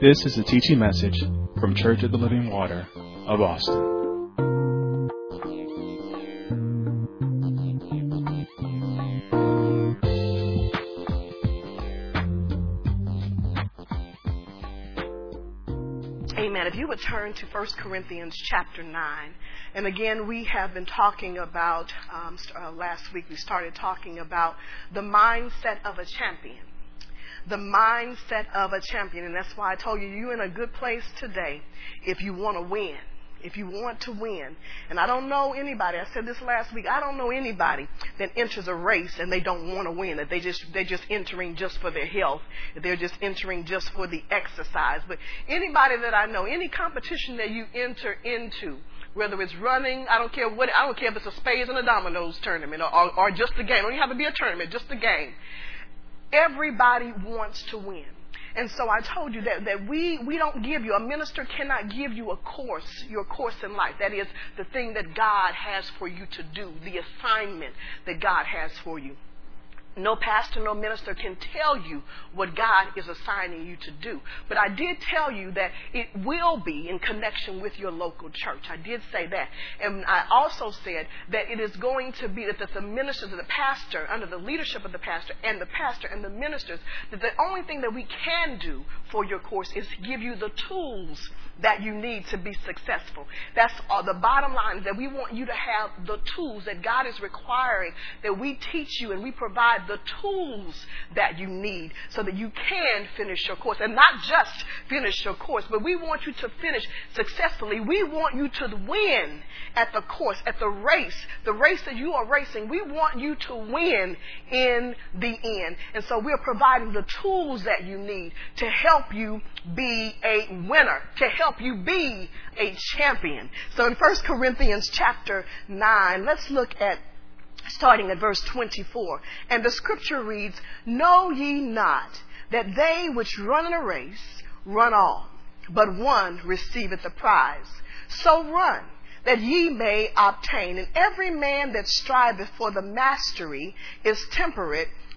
This is a teaching message from Church of the Living Water of Austin. Amen. If you would turn to 1 Corinthians chapter 9. And again, we have been talking about, um, uh, last week we started talking about the mindset of a champion. The mindset of a champion. And that's why I told you, you're in a good place today if you want to win if you want to win. And I don't know anybody, I said this last week, I don't know anybody that enters a race and they don't want to win, that they just, they're just entering just for their health, they're just entering just for the exercise. But anybody that I know, any competition that you enter into, whether it's running, I don't care what, I don't care if it's a spades and a dominoes tournament or, or, or just a game. Don't have to be a tournament, just a game. Everybody wants to win. And so I told you that, that we, we don't give you, a minister cannot give you a course, your course in life. That is the thing that God has for you to do, the assignment that God has for you. No pastor, no minister can tell you what God is assigning you to do. But I did tell you that it will be in connection with your local church. I did say that. And I also said that it is going to be that the ministers, of the pastor, under the leadership of the pastor, and the pastor and the ministers, that the only thing that we can do for your course is give you the tools that you need to be successful. That's uh, the bottom line is that we want you to have the tools that God is requiring that we teach you and we provide the tools that you need so that you can finish your course and not just finish your course, but we want you to finish successfully. We want you to win at the course, at the race, the race that you are racing. We want you to win in the end. And so we're providing the tools that you need to help you be a winner, to help you be a champion. So in 1 Corinthians chapter 9, let's look at starting at verse 24. And the scripture reads, Know ye not that they which run in a race run all, but one receiveth the prize. So run that ye may obtain. And every man that striveth for the mastery is temperate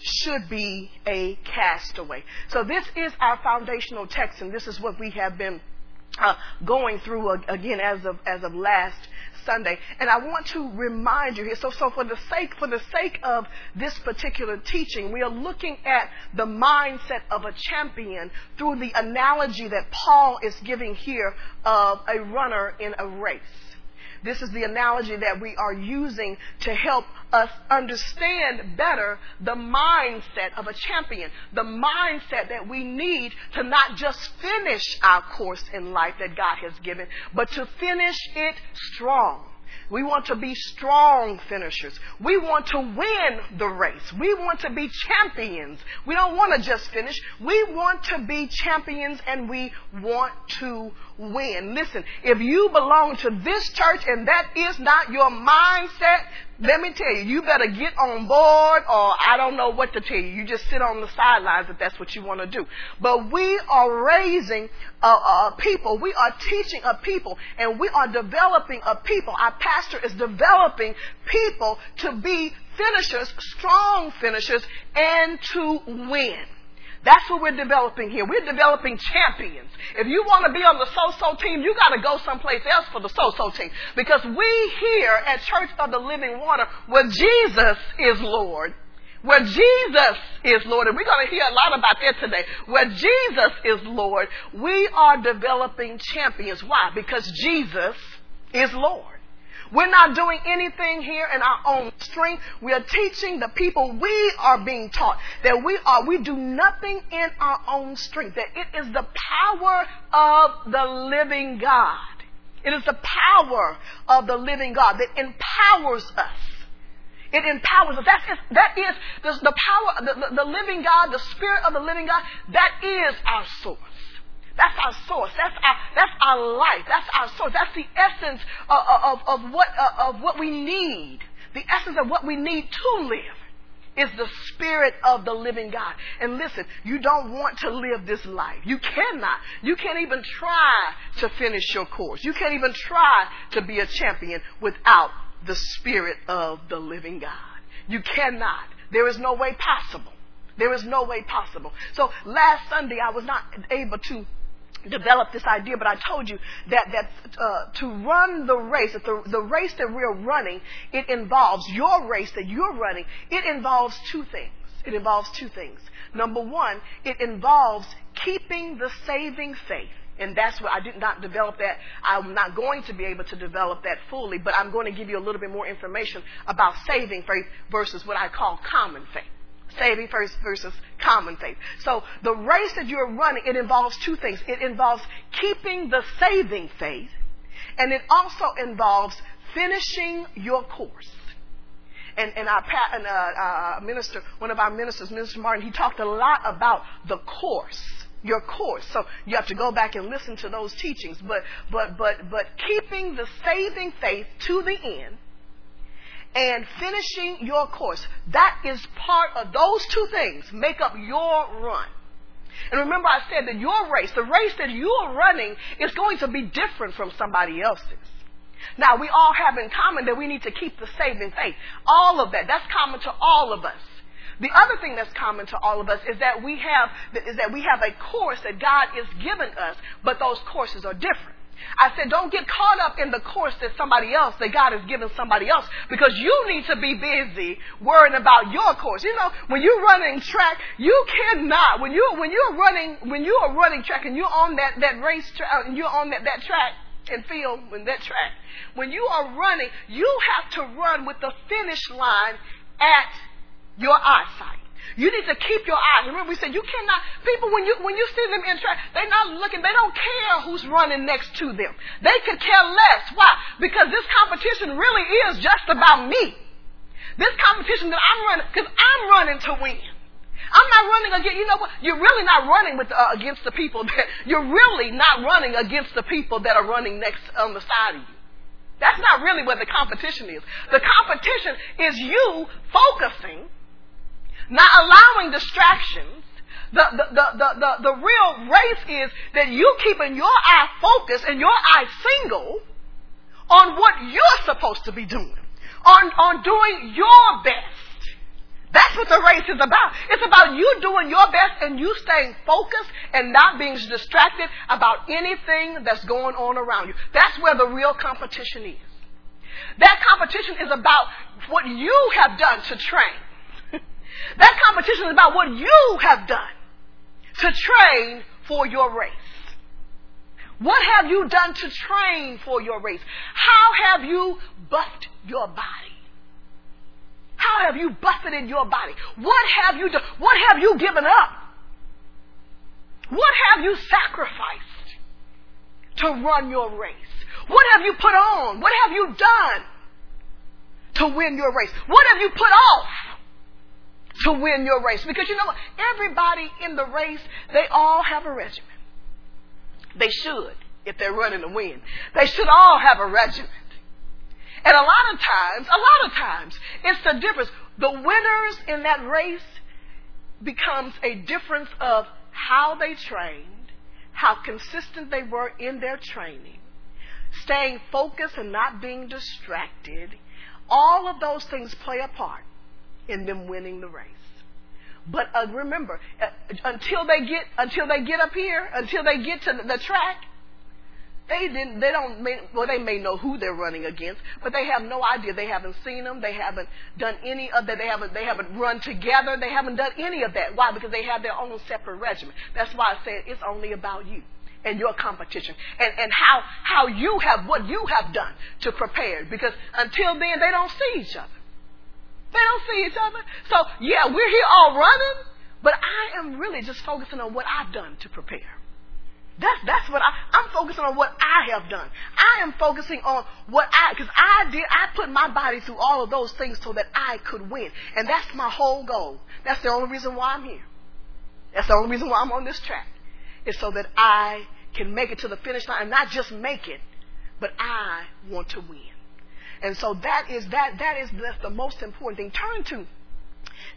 should be a castaway. So this is our foundational text, and this is what we have been uh, going through again as of as of last Sunday. And I want to remind you here. So, so for the sake for the sake of this particular teaching, we are looking at the mindset of a champion through the analogy that Paul is giving here of a runner in a race. This is the analogy that we are using to help us understand better the mindset of a champion, the mindset that we need to not just finish our course in life that God has given, but to finish it strong. We want to be strong finishers. We want to win the race. We want to be champions. We don't want to just finish. We want to be champions and we want to win. Listen, if you belong to this church and that is not your mindset, let me tell you, you better get on board or I don't know what to tell you. You just sit on the sidelines if that's what you want to do. But we are raising a, a people. We are teaching a people and we are developing a people. Our pastor is developing people to be finishers, strong finishers, and to win. That's what we're developing here. We're developing champions. If you want to be on the so-so team, you got to go someplace else for the so-so team. Because we here at Church of the Living Water, where Jesus is Lord, where Jesus is Lord, and we're going to hear a lot about that today. Where Jesus is Lord, we are developing champions. Why? Because Jesus is Lord. We're not doing anything here in our own strength. We are teaching the people we are being taught that we are, we do nothing in our own strength, that it is the power of the living God. It is the power of the living God that empowers us. It empowers us. That is, that is the, the power, the, the, the living God, the spirit of the living God, that is our source. That's our source. That's our, that's our life. That's our source. That's the essence of, of, of what, uh, of what we need. The essence of what we need to live is the spirit of the living God. And listen, you don't want to live this life. You cannot. You can't even try to finish your course. You can't even try to be a champion without the spirit of the living God. You cannot. There is no way possible. There is no way possible. So last Sunday I was not able to developed this idea, but I told you that, that uh, to run the race, that the, the race that we're running, it involves your race that you're running, it involves two things. It involves two things. Number one, it involves keeping the saving faith. And that's what I did not develop that. I'm not going to be able to develop that fully, but I'm going to give you a little bit more information about saving faith versus what I call common faith saving faith versus common faith. So the race that you're running, it involves two things. It involves keeping the saving faith, and it also involves finishing your course. And, and our and, uh, uh, minister, one of our ministers, Minister Martin, he talked a lot about the course your course. So you have to go back and listen to those teachings. But but but but keeping the saving faith to the end and finishing your course. That is part of those two things make up your run. And remember I said that your race, the race that you are running is going to be different from somebody else's. Now we all have in common that we need to keep the saving faith. All of that. That's common to all of us. The other thing that's common to all of us is that we have is that we have a course that God is giving us, but those courses are different. I said, don't get caught up in the course that somebody else, that God has given somebody else, because you need to be busy worrying about your course. You know, when you're running track, you cannot, when you, when you're running, when you are running track and you're on that, that race track, and uh, you're on that, that track and field, when that track, when you are running, you have to run with the finish line at your eyesight. You need to keep your eyes. Remember, we said you cannot. People, when you when you see them in track, they're not looking. They don't care who's running next to them. They could care less. Why? Because this competition really is just about me. This competition that I'm running, because I'm running to win. I'm not running against. You know what? You're really not running with uh, against the people that. You're really not running against the people that are running next on the side of you. That's not really what the competition is. The competition is you focusing not allowing distractions. The, the, the, the, the, real race is that you keeping your eye focused and your eye single on what you're supposed to be doing, on, on doing your best. That's what the race is about. It's about you doing your best and you staying focused and not being distracted about anything that's going on around you. That's where the real competition is. That competition is about what you have done to train. That competition is about what you have done to train for your race. What have you done to train for your race? How have you buffed your body? How have you buffeted your body? What have you done? What have you given up? What have you sacrificed to run your race? What have you put on? What have you done to win your race? What have you put off to win your race. Because you know what? Everybody in the race, they all have a regimen. They should, if they're running to win. They should all have a regiment. And a lot of times, a lot of times, it's the difference. The winners in that race becomes a difference of how they trained, how consistent they were in their training, staying focused and not being distracted. All of those things play a part in them winning the race. But uh, remember, uh, until they get until they get up here, until they get to the track, they didn't. They don't. Well, they may know who they're running against, but they have no idea. They haven't seen them. They haven't done any of that. They haven't. They haven't run together. They haven't done any of that. Why? Because they have their own separate regimen. That's why I said it's only about you and your competition and, and how, how you have what you have done to prepare because until then they don't see each other. They don't see each other. So, yeah, we're here all running, but I am really just focusing on what I've done to prepare. That's, that's what I, I'm focusing on what I have done. I am focusing on what I, because I did, I put my body through all of those things so that I could win. And that's my whole goal. That's the only reason why I'm here. That's the only reason why I'm on this track is so that I can make it to the finish line and not just make it, but I want to win. And so that is that that is the, the most important thing. Turn to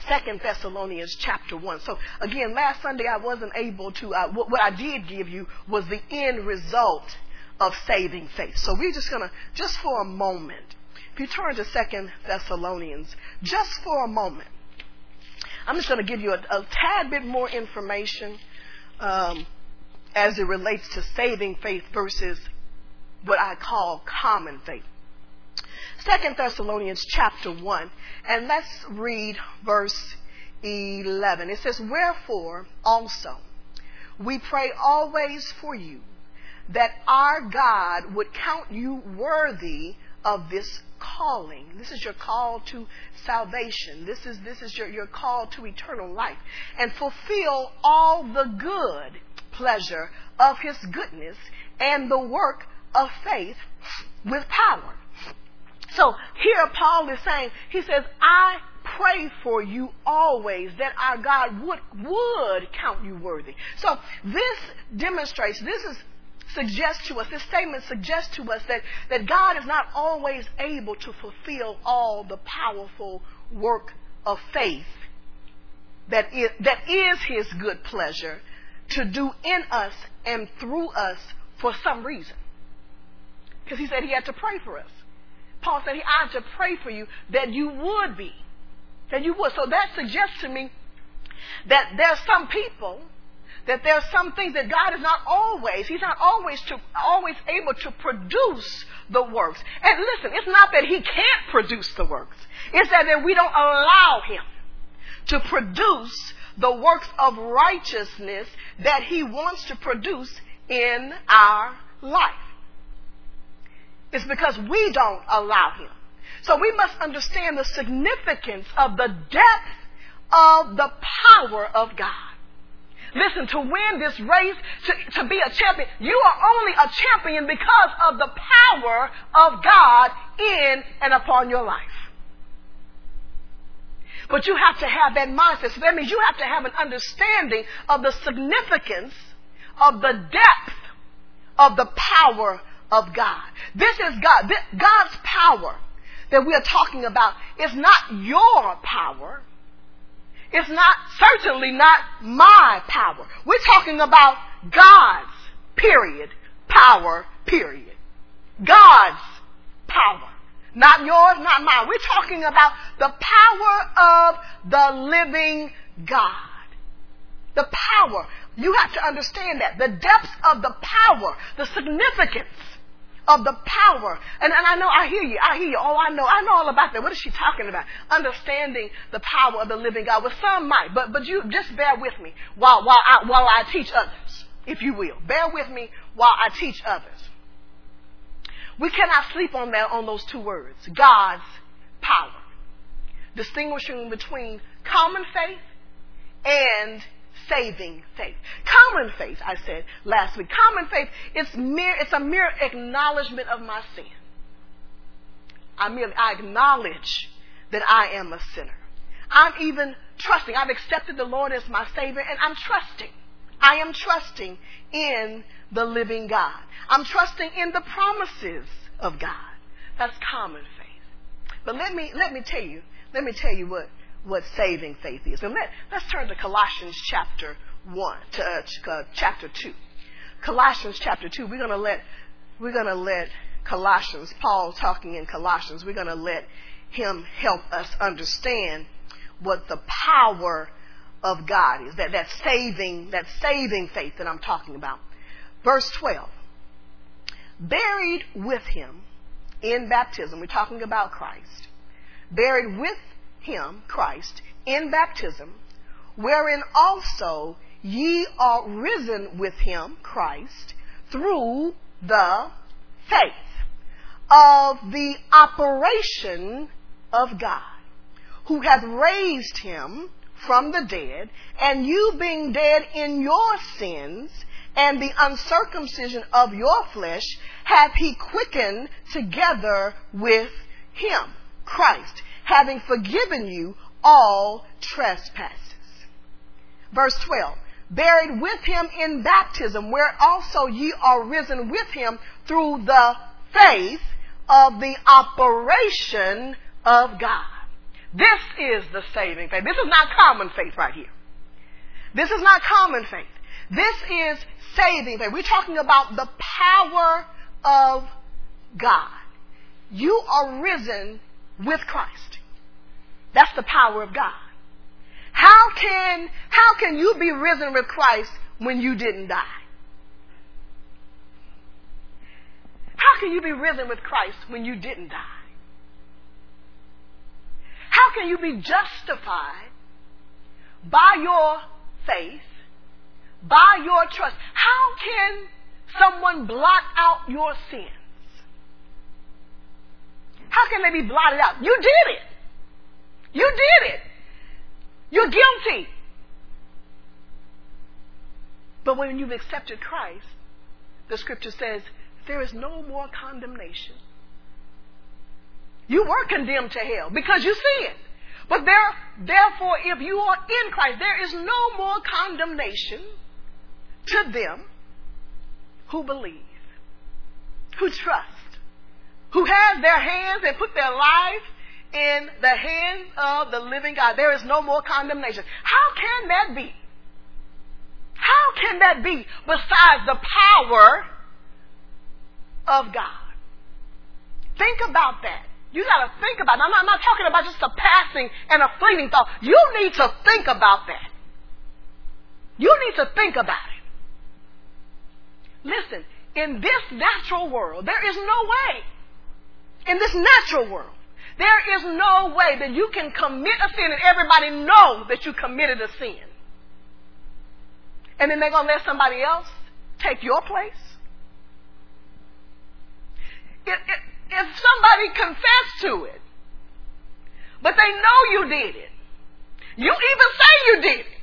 Second Thessalonians chapter 1. So again, last Sunday I wasn't able to, uh, what, what I did give you was the end result of saving faith. So we're just to, just for a moment, if you turn to Second Thessalonians, just for a moment, I'm just going to give you a, a, tad bit more information um, as it relates to saving faith versus what I call common faith. Second Thessalonians chapter 1, and let's read verse 11. It says, Wherefore also we pray always for you that our God would count you worthy of this calling. This is your call to salvation. This is, this is your, your call to eternal life. And fulfill all the good pleasure of his goodness and the work of faith with power so here Paul is saying, he says, I pray for you always that our God would, would count you worthy. So this demonstrates, this is suggests to us, this statement suggests to us that, that God is not always able to fulfill all the powerful work of faith that is, that is His good pleasure to do in us and through us for some reason. Because He said He had to pray for us. Paul said, I have to pray for you that you would be. That you would. So that suggests to me that there's some people, that there's some things that God is not always, He's not always to always able to produce the works. And listen, it's not that He can't produce the works. It's that, that we don't allow Him to produce the works of righteousness that He wants to produce in our life. It's because we don't allow him. So we must understand the significance of the depth of the power of God. Listen, to win this race, to, to be a champion, you are only a champion because of the power of God in and upon your life. But you have to have that mindset. So that means you have to have an understanding of the significance of the depth of the power of God. This is God. This, God's power that we are talking about is not your power. It's not, certainly not my power. We're talking about God's, period, power, period. God's power. Not yours, not mine. We're talking about the power of the living God. The power. You have to understand that. The depths of the power, the significance of the power. And, and I know, I hear you, I hear you. Oh, I know, I know all about that. What is she talking about? Understanding the power of the living God. Well, some might, but, but you just bear with me while, while, I, while I teach others, if you will. Bear with me while I teach others. We cannot sleep on that, on those two words. God's power. Distinguishing between common faith and saving faith. Common faith, I said last week. Common faith is mere, it's a mere acknowledgement of my sin. I merely, I acknowledge that I am a sinner. I'm even trusting. I've accepted the Lord as my Savior and I'm trusting. I am trusting in the living God. I'm trusting in the promises of God. That's common faith. But let me, let me tell you, let me tell you what what saving faith is. And let, let's turn to Colossians chapter 1, to, uh, chapter 2. Colossians chapter 2, we're going to let, we're going to let Colossians, Paul talking in Colossians, we're going to let him help us understand what the power of God is, that, that saving, that saving faith that I'm talking about. Verse 12. Buried with him in baptism, we're talking about Christ. Buried with him, Christ, in baptism, wherein also ye are risen with him, Christ, through the faith of the operation of God, who hath raised him from the dead, and you being dead in your sins and the uncircumcision of your flesh, hath he quickened together with him, Christ having forgiven you all trespasses. Verse 12. buried with him in baptism, where also ye are risen with him through the faith of the operation of God. This is the saving faith. This is not common faith right here. This is not common faith. This is saving faith. We're talking about the power of God. You are risen with Christ. That's the power of God. How can, how can you be risen with Christ when you didn't die? How can you be risen with Christ when you didn't die? How can you be justified by your faith, by your trust? How can someone blot out your sins? How can they be blotted out? You did it. You did it. You're guilty. But when you've accepted Christ, the scripture says there is no more condemnation. You were condemned to hell because you sinned. But there, therefore, if you are in Christ, there is no more condemnation to them who believe, who trust, who have their hands and put their life in the hands of the living God. There is no more condemnation. How can that be? How can that be besides the power of God? Think about that. You got to think about it. I'm not, I'm not talking about just a passing and a fleeting thought. You need to think about that. You need to think about it. Listen, in this natural world, there is no way. In this natural world, there is no way that you can commit a sin and everybody know that you committed a sin. And then they're going to let somebody else take your place. It, it, if somebody confessed to it, but they know you did it, you even say you did it,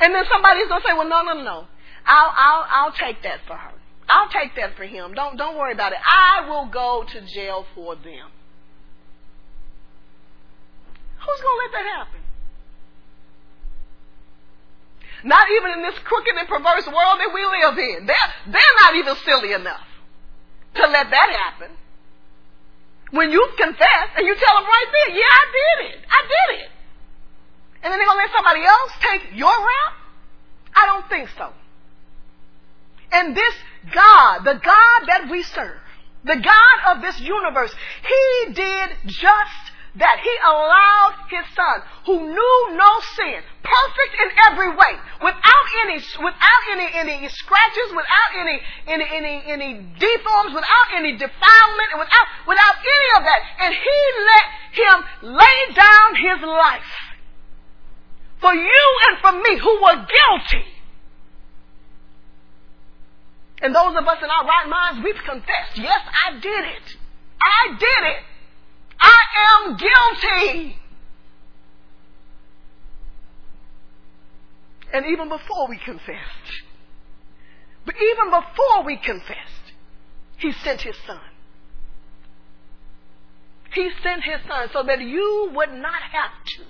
and then somebody's gonna say, "Well, no, no, no, I'll, I'll, I'll take that for her. I'll take that for him. Don't, don't worry about it. I will go to jail for them." Who's gonna let that happen? Not even in this crooked and perverse world that we live in. They're, they're not even silly enough to let that happen. When you confess and you tell them right there, yeah, I did it. I did it. And then they're going to let somebody else take your rap? I don't think so. And this God, the God that we serve, the God of this universe, He did just that he allowed his son, who knew no sin, perfect in every way, without any, without any, any scratches, without any, any, any, any deforms, without any defilement, without, without any of that. And he let him lay down his life for you and for me who were guilty. And those of us in our right minds, we've confessed, yes, I did it. I did it. I am guilty. And even before we confessed, but even before we confessed, He sent His Son. He sent His Son so that you would not have to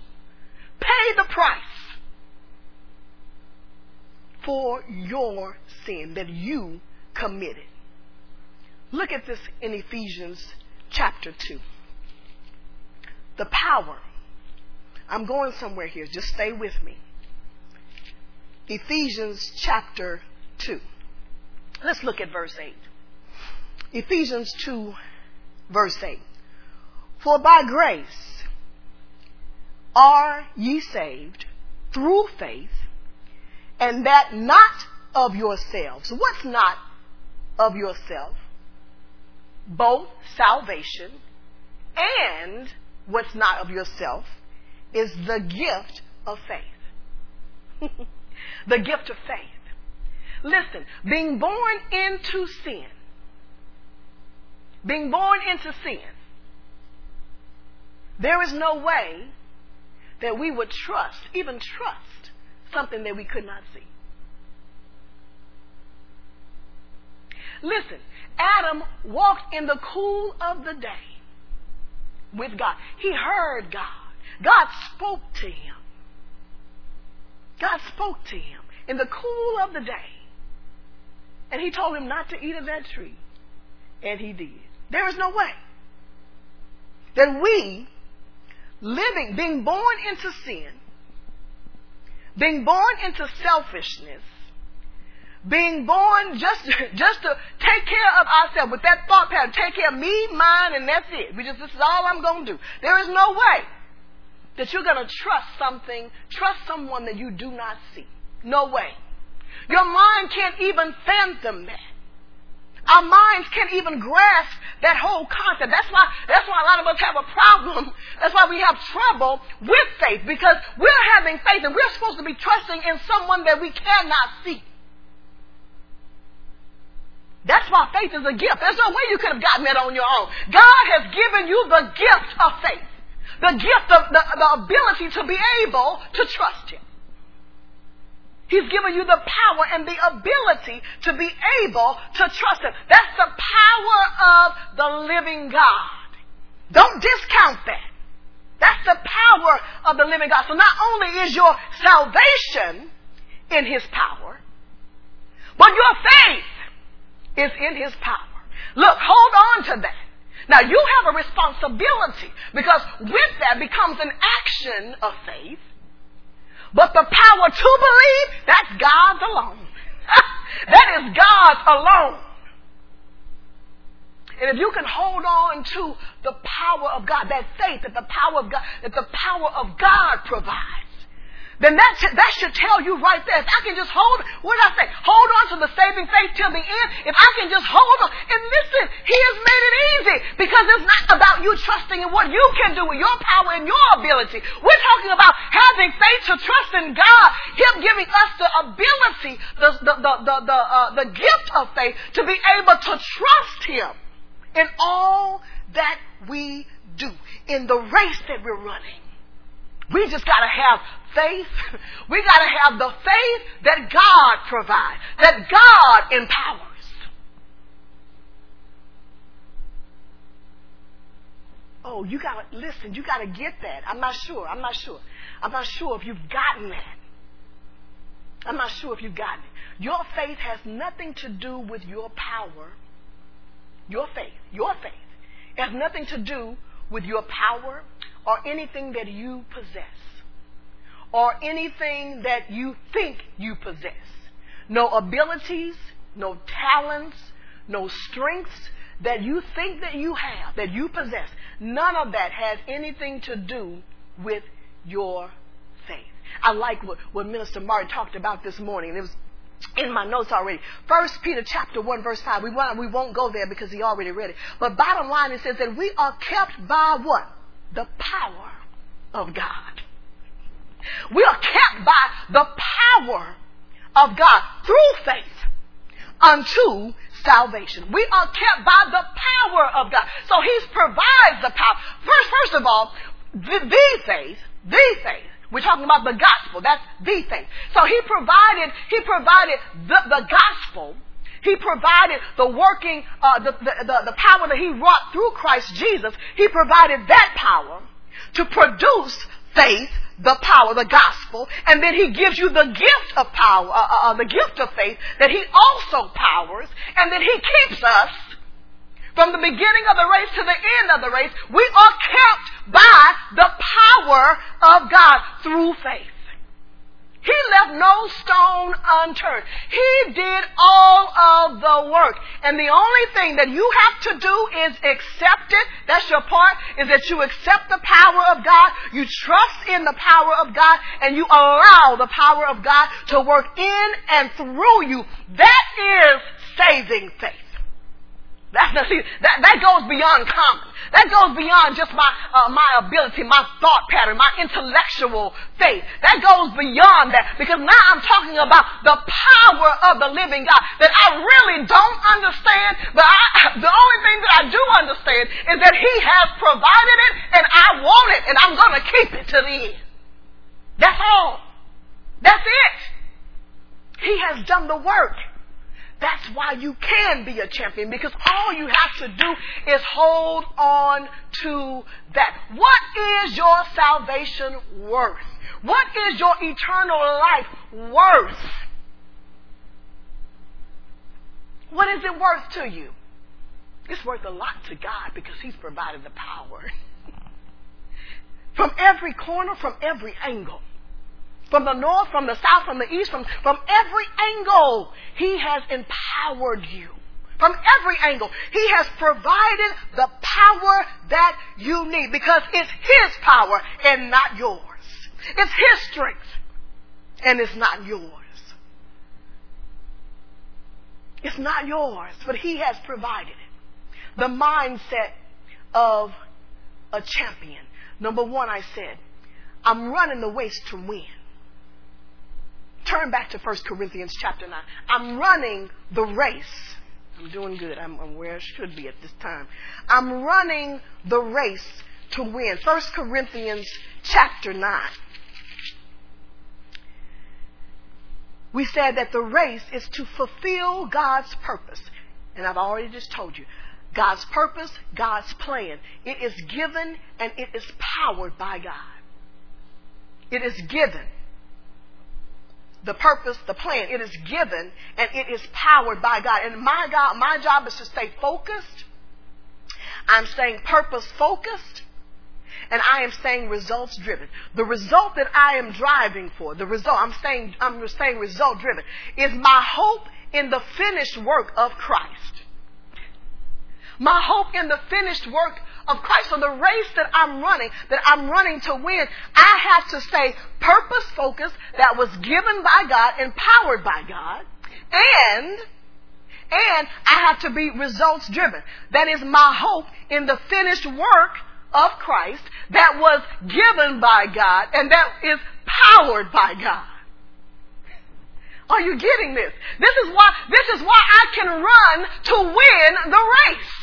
pay the price for your sin that you committed. Look at this in Ephesians chapter 2 the power. I'm going somewhere here. Just stay with me. Ephesians chapter 2. Let's look at verse 8. Ephesians 2, verse 8. For by grace are ye saved through faith, and that not of yourselves. What's not of yourself? Both salvation and what's not of yourself is the gift of faith. the gift of faith. Listen, being born into sin, being born into sin, there is no way that we would trust, even trust, something that we could not see. Listen, Adam walked in the cool of the day with God. He heard God. God spoke to him. God spoke to him in the cool of the day. And he told him not to eat of that tree. And he did. There is no way that we, living, being born into sin, being born into selfishness, being born just just to take care of ourselves with that thought pattern, take care of me, mine, and that's it. We just this is all I'm gonna do. There is no way that you're gonna trust something, trust someone that you do not see. No way. Your mind can't even fathom that. Our minds can't even grasp that whole concept. That's why, that's why a lot of us have a problem. That's why we have trouble with faith because we're having faith and we're supposed to be trusting in someone that we cannot see. That's why faith is a gift. There's no way you could have gotten that on your own. God has given you the gift of faith. The gift of the, the ability to be able to trust Him. He's given you the power and the ability to be able to trust Him. That's the power of the living God. Don't discount that. That's the power of the living God. So not only is your salvation in His power, but your faith is in His power. Look, hold on to that. Now you have a responsibility because with that becomes an action of faith but the power to believe, that's God's alone. that is God's alone. And if you can hold on to the power of God, that faith that the power of God, that the power of God provides, then that should, that should tell you right there. If I can just hold, what did I say? Hold on to the saving faith till the end. If I can just hold on, and listen, He has made it easy because it's not about you trusting in what you can do with your power and your ability. We're talking about having faith to trust in God, Him giving us the ability, the the the the the, uh, the gift of faith to be able to trust Him in all that we do in the race that we're running. We just got to have faith. We got to have the faith that God provides, that God empowers. Oh, you got to listen, you got to get that. I'm not sure. I'm not sure. I'm not sure if you've gotten that. I'm not sure if you've gotten it. Your faith has nothing to do with your power. Your faith, your faith, it has nothing to do with your power or anything that you possess or anything that you think you possess. No abilities, no talents, no strengths that you think that you have, that you possess. None of that has anything to do with your faith. I like what, what Minister Martin talked about this morning. It was in my notes already. First Peter chapter 1 verse 5. We won't, we won't go there because he already read it. But bottom line it says that we are kept by what? The power of God. We are kept by the power of God through faith unto salvation. We are kept by the power of God. So He provides the power. First, first of all, the, the faith, the faith. We're talking about the gospel. That's the faith. So He provided, He provided the, the gospel. He provided the working, uh, the, the, the, the power that He wrought through Christ Jesus. He provided that power to produce faith the power, the gospel, and then he gives you the gift of power, uh, uh, uh, the gift of faith that he also powers, and then he keeps us from the beginning of the race to the end of the race. We are kept by the power of God through faith. He left no stone unturned. He did all of the work. And the only thing that you have to do is accept it. That's your part, is that you accept the power of God, you trust in the power of God, and you allow the power of God to work in and through you. That is saving faith. That's see, that, that goes beyond common. That goes beyond just my uh, my ability, my thought pattern, my intellectual faith. That goes beyond that because now I'm talking about the power of the living God that I really don't understand, but I, the only thing that I do understand is that He has provided it and I want it and I'm going to keep it to the end. That's all. That's it. He has done the work. That's why you can be a champion because all you have to do is hold on to that. What is your salvation worth? What is your eternal life worth? What is it worth to you? It's worth a lot to God because He's provided the power. from every corner, from every angle. From the north, from the south, from the east, from, from every angle, He has empowered you. From every angle, He has provided the power that you need because it's His power and not yours. It's His strength and it's not yours. It's not yours, but He has provided it. The mindset of a champion. Number one, I said, I'm running the race to win. Turn back to 1 Corinthians chapter 9. I'm running the race. I'm doing good. I'm, I'm where I should be at this time. I'm running the race to win. 1 Corinthians chapter 9. we said that the race is to fulfill God's purpose. And I've already just told you God's purpose, God's plan. It is given and it is powered by God. It is given. The purpose, the plan, it is given and it is powered by God. And my God, my job is to stay focused. I'm staying purpose focused and I am staying results driven. The result that I am driving for, the result, I'm saying, I'm saying result driven, is my hope in the finished work of Christ. My hope in the finished work of Christ. So the race that I'm running, that I'm running to win, I have to stay purpose focused, that was given by God, empowered by God, and and I have to be results driven. That is my hope in the finished work of Christ that was given by God and that is powered by God. Are you getting this? This is why, this is why I can run to win the race.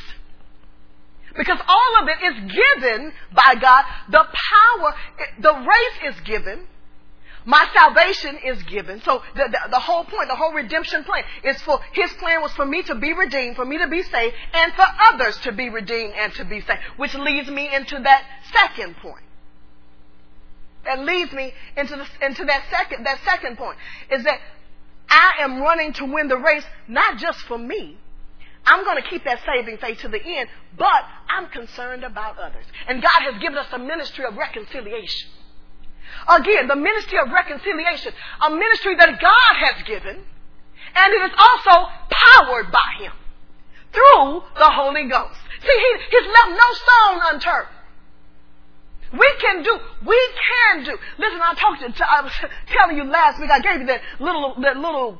Because all of it is given by God. The power, the race is given. My salvation is given. So the, the, the, whole point, the whole redemption plan is for, His plan was for me to be redeemed, for me to be saved, and for others to be redeemed and to be saved. Which leads me into that second point. That leads me into, the, into that second, that second point. Is that I am running to win the race, not just for me. I'm going to keep that saving faith to the end, but I'm concerned about others. And God has given us a ministry of reconciliation. Again, the ministry of reconciliation, a ministry that God has given, and it is also powered by Him through the Holy Ghost. See, he, He's left no stone unturned. We can do, we can do. Listen, I talked to, I was telling you last week, I gave you that little, that little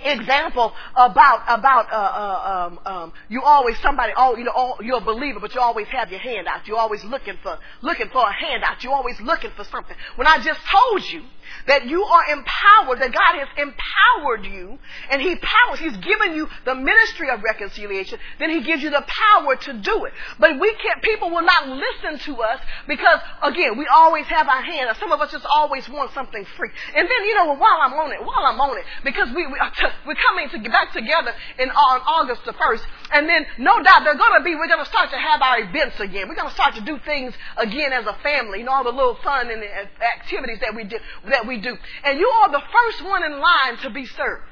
example about about uh, uh, um, um, you always somebody oh you know all, you're a believer but you always have your hand out. You're always looking for looking for a handout. You're always looking for something. When I just told you that you are empowered that God has empowered you and He powers He's given you the ministry of reconciliation then He gives you the power to do it but we can't people will not listen to us because again we always have our hand some of us just always want something free and then you know while I'm on it while I'm on it because we, we we're coming to get back together in, on August the 1st. And then, no doubt, they're going to be, we're going to start to have our events again. We're going to start to do things again as a family, you know, all the little fun and the activities that we did. that we do. And you are the first one in line to be served.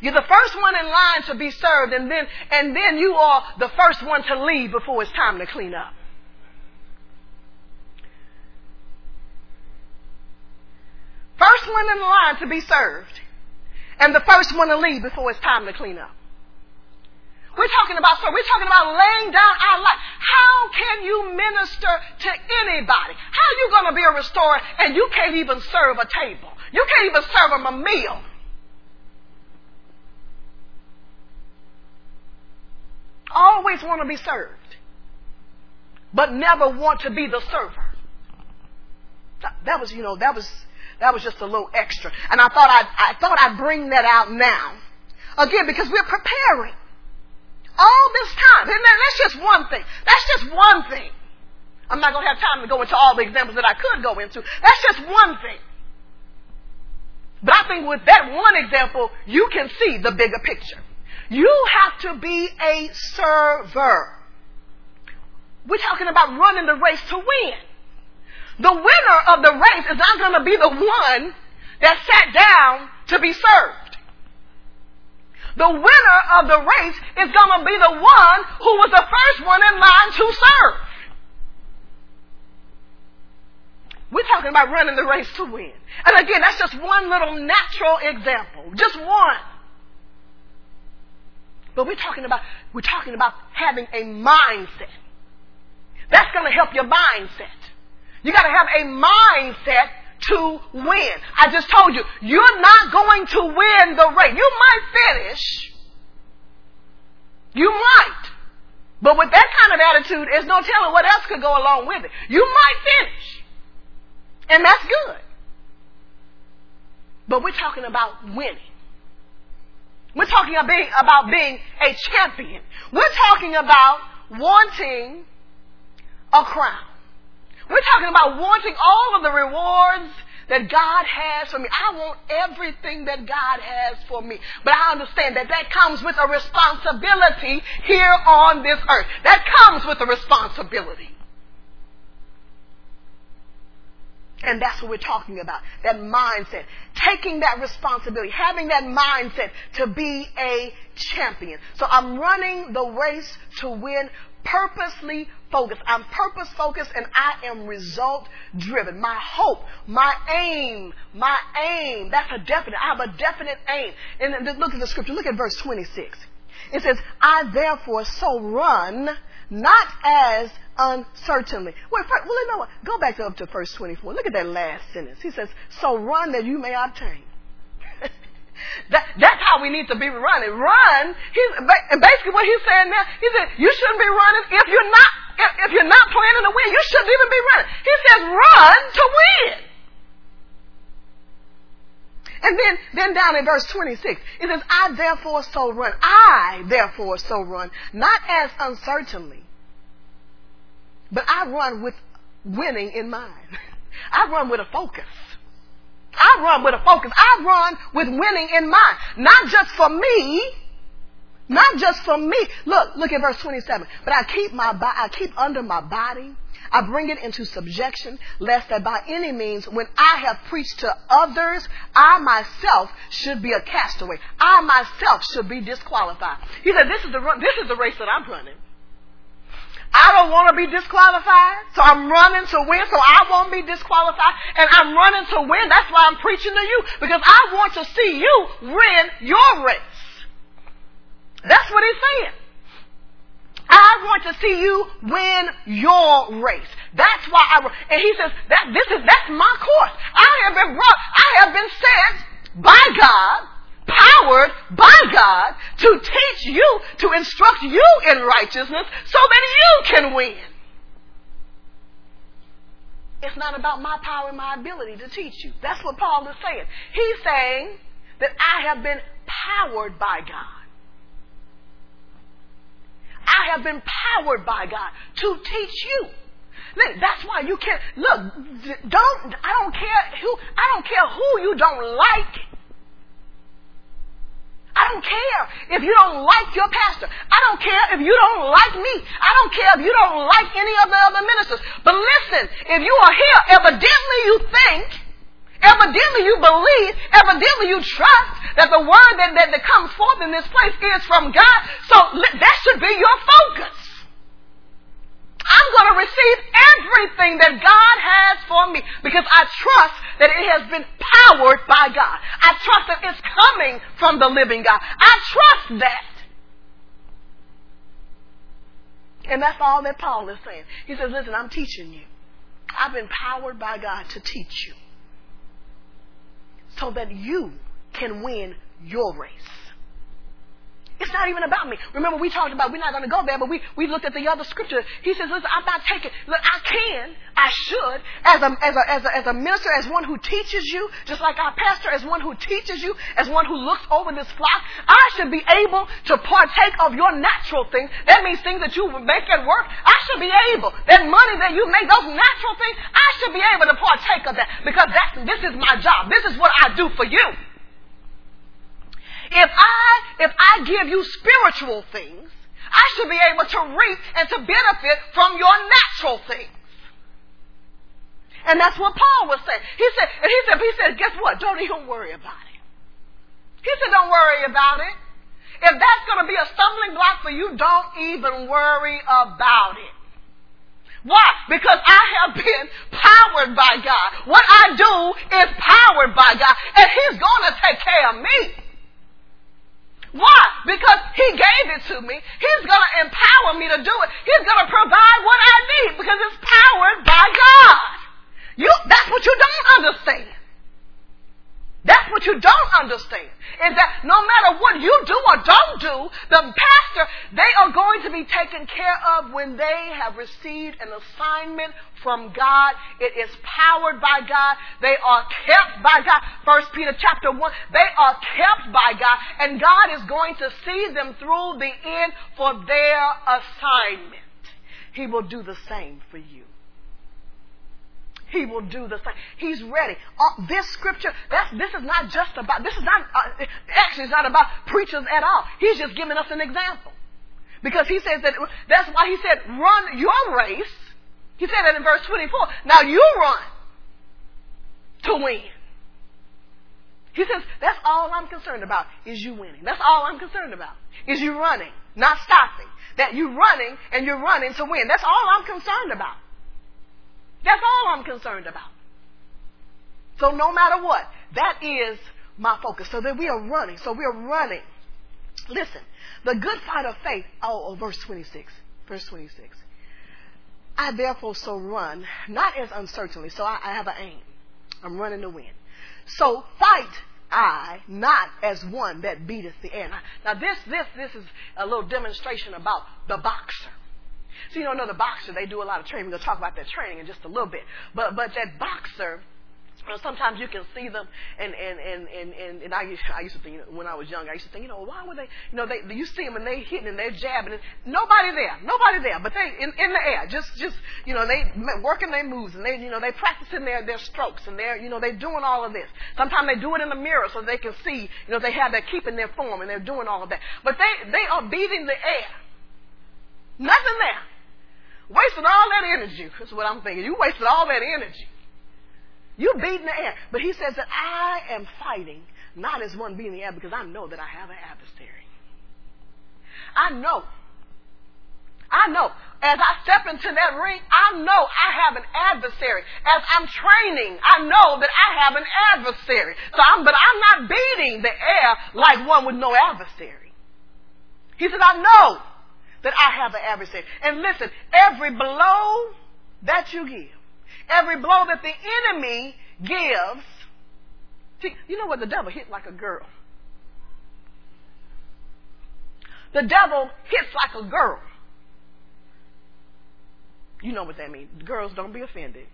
You're the first one in line to be served, and then, and then you are the first one to leave before it's time to clean up. First one in line to be served and the first one to leave before it's time to clean up. We're talking about so we're talking about laying down our life. How can you minister to anybody? How are you going to be a restorer and you can't even serve a table? You can't even serve them a meal. Always want to be served, but never want to be the server. That was, you know, that was that was just a little extra. And I thought I'd, I thought I'd bring that out now. Again, because we're preparing. All this time. And that's just one thing. That's just one thing. I'm not going to have time to go into all the examples that I could go into. That's just one thing. But I think with that one example, you can see the bigger picture. You have to be a server. We're talking about running the race to win. The winner of the race is not going to be the one that sat down to be served. The winner of the race is going to be the one who was the first one in line to serve. We're talking about running the race to win. And again, that's just one little natural example. Just one. But we're talking about, we're talking about having a mindset. That's going to help your mindset. You got to have a mindset to win. I just told you, you're not going to win the race. You might finish. You might. But with that kind of attitude, there's no telling what else could go along with it. You might finish. And that's good. But we're talking about winning. We're talking about being, about being a champion. We're talking about wanting a crown. We're talking about wanting all of the rewards that God has for me. I want everything that God has for me. But I understand that that comes with a responsibility here on this earth. That comes with a responsibility. And that's what we're talking about. That mindset. Taking that responsibility. Having that mindset to be a champion. So I'm running the race to win purposely focused. I'm purpose focused and I am result driven. My hope, my aim, my aim. That's a definite. I have a definite aim. And look at the scripture. Look at verse 26. It says, I therefore so run, not as uncertainly. Wait, well, you know what? Go back up to verse 24. Look at that last sentence. He says, so run that you may obtain. that, that's how we need to be running. Run. He's, basically what he's saying now, he said, you shouldn't be running if you're not, if, you're not planning to win. You shouldn't even be running. He says, run to win. And then, then down in verse 26, it says, I therefore so run. I therefore so run, not as uncertainly, but I run with winning in mind. I run with a focus. I run with a focus. I run with winning in mind. Not just for me. Not just for me. Look, look at verse 27. But I keep my, I keep under my body. I bring it into subjection, lest that by any means, when I have preached to others, I myself should be a castaway. I myself should be disqualified. He said, this is the, run- this is the race that I'm running. I don't want to be disqualified, so I'm running to win, so I won't be disqualified, and I'm running to win. That's why I'm preaching to you, because I want to see you win your race. That's what he's saying. I want to see you win your race. That's why I, and he says that this is, that's my course. I have been brought, I have been sent by God powered by God to teach you, to instruct you in righteousness so that you can win. It's not about my power and my ability to teach you. That's what Paul is saying. He's saying that I have been powered by God. I have been powered by God to teach you. That's why you can't look. Don't I don't care who I don't care who you don't like. I don't care if you don't like your pastor. I don't care if you don't like me. I don't care if you don't like any of the other ministers. But listen, if you are here, evidently you think, evidently you believe, evidently you trust that the word that, that, that comes forth in this place is from God. So that should be your focus. I'm going to receive everything that God has for me because I trust that it has been powered by God. I trust that it's coming from the living God. I trust that. And that's all that Paul is saying. He says, listen, I'm teaching you. I've been powered by God to teach you so that you can win your race. It's not even about me. Remember, we talked about we're not going to go there, but we, we looked at the other scripture. He says, listen, I'm not taking, look, I can, I should, as a, as a, as a, as a minister, as one who teaches you, just like our pastor, as one who teaches you, as one who looks over this flock, I should be able to partake of your natural things. That means things that you make at work. I should be able. That money that you make, those natural things, I should be able to partake of that because that, this is my job. This is what I do for you. If I, if I give you spiritual things, I should be able to reap and to benefit from your natural things. And that's what Paul was saying. He said, and he said, he said, guess what? Don't even worry about it. He said, don't worry about it. If that's going to be a stumbling block for you, don't even worry about it. Why? Because I have been powered by God. What I do is powered by God, and He's going to take care of me. He gave it to me. He's going to empower me to do it. He's going to provide what I need because it's powered by God. You, that's what you don't understand. That's what you don't understand. Is that no matter what you do or don't do, the pastor, they are going to be taken care of when they have received an assignment from God. It is powered by God. They are kept by God. First Peter chapter one, they are kept by God and God is going to see them through the end for their assignment. He will do the same for you. He will do the same. He's ready. Uh, this scripture, that's, this is not just about, this is not, uh, actually it's not about preachers at all. He's just giving us an example. Because he says that, that's why he said, run your race. He said that in verse 24. Now you run to win. He says, that's all I'm concerned about is you winning. That's all I'm concerned about is you running, not stopping. That you're running and you're running to win. That's all I'm concerned about. That's all I'm concerned about. So no matter what, that is my focus. So that we are running. So we are running. Listen, the good fight of faith. Oh, oh verse 26. Verse 26. I therefore so run, not as uncertainly. So I, I have an aim. I'm running to win. So fight I, not as one that beateth the air. Now, now this, this, this is a little demonstration about the boxer. So you know the boxer, they do a lot of training. We're going to talk about their training in just a little bit. But, but that boxer, sometimes you can see them, and and and and and, and I, used, I used to think you know, when I was young, I used to think, you know, why would they? You know, they you see them and they hitting and they're jabbing, and nobody there, nobody there, but they in in the air, just just you know, they working their moves and they you know they practicing their their strokes and they're you know they're doing all of this. Sometimes they do it in the mirror so they can see, you know, they have they're keeping their form and they're doing all of that, but they they are beating the air. Nothing there. Wasted all that energy. That's what I'm thinking. You wasted all that energy. You beating the air. But he says that I am fighting not as one beating the air because I know that I have an adversary. I know. I know. As I step into that ring, I know I have an adversary. As I'm training, I know that I have an adversary. So I'm, but I'm not beating the air like one with no adversary. He says, I know that I have an adversary. And listen, every blow that you give, every blow that the enemy gives, see, you know what the devil hit like a girl. The devil hits like a girl. You know what that means. Girls, don't be offended.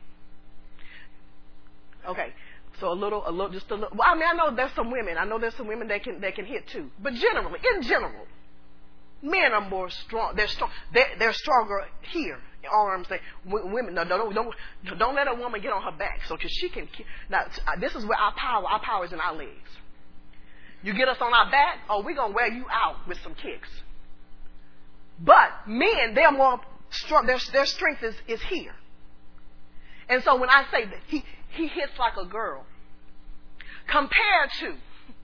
Okay, so a little, a little, just a little. Well, I mean, I know there's some women. I know there's some women that can that can hit too. But generally, in general, Men are more strong. They're strong. They're, they're stronger here. Arms. They, women. No, don't, don't don't let a woman get on her back. So, she can. Now, uh, this is where our power. Our power is in our legs. You get us on our back. Oh, we're gonna wear you out with some kicks. But men, they're more strong. Their their strength is is here. And so when I say that he he hits like a girl, compared to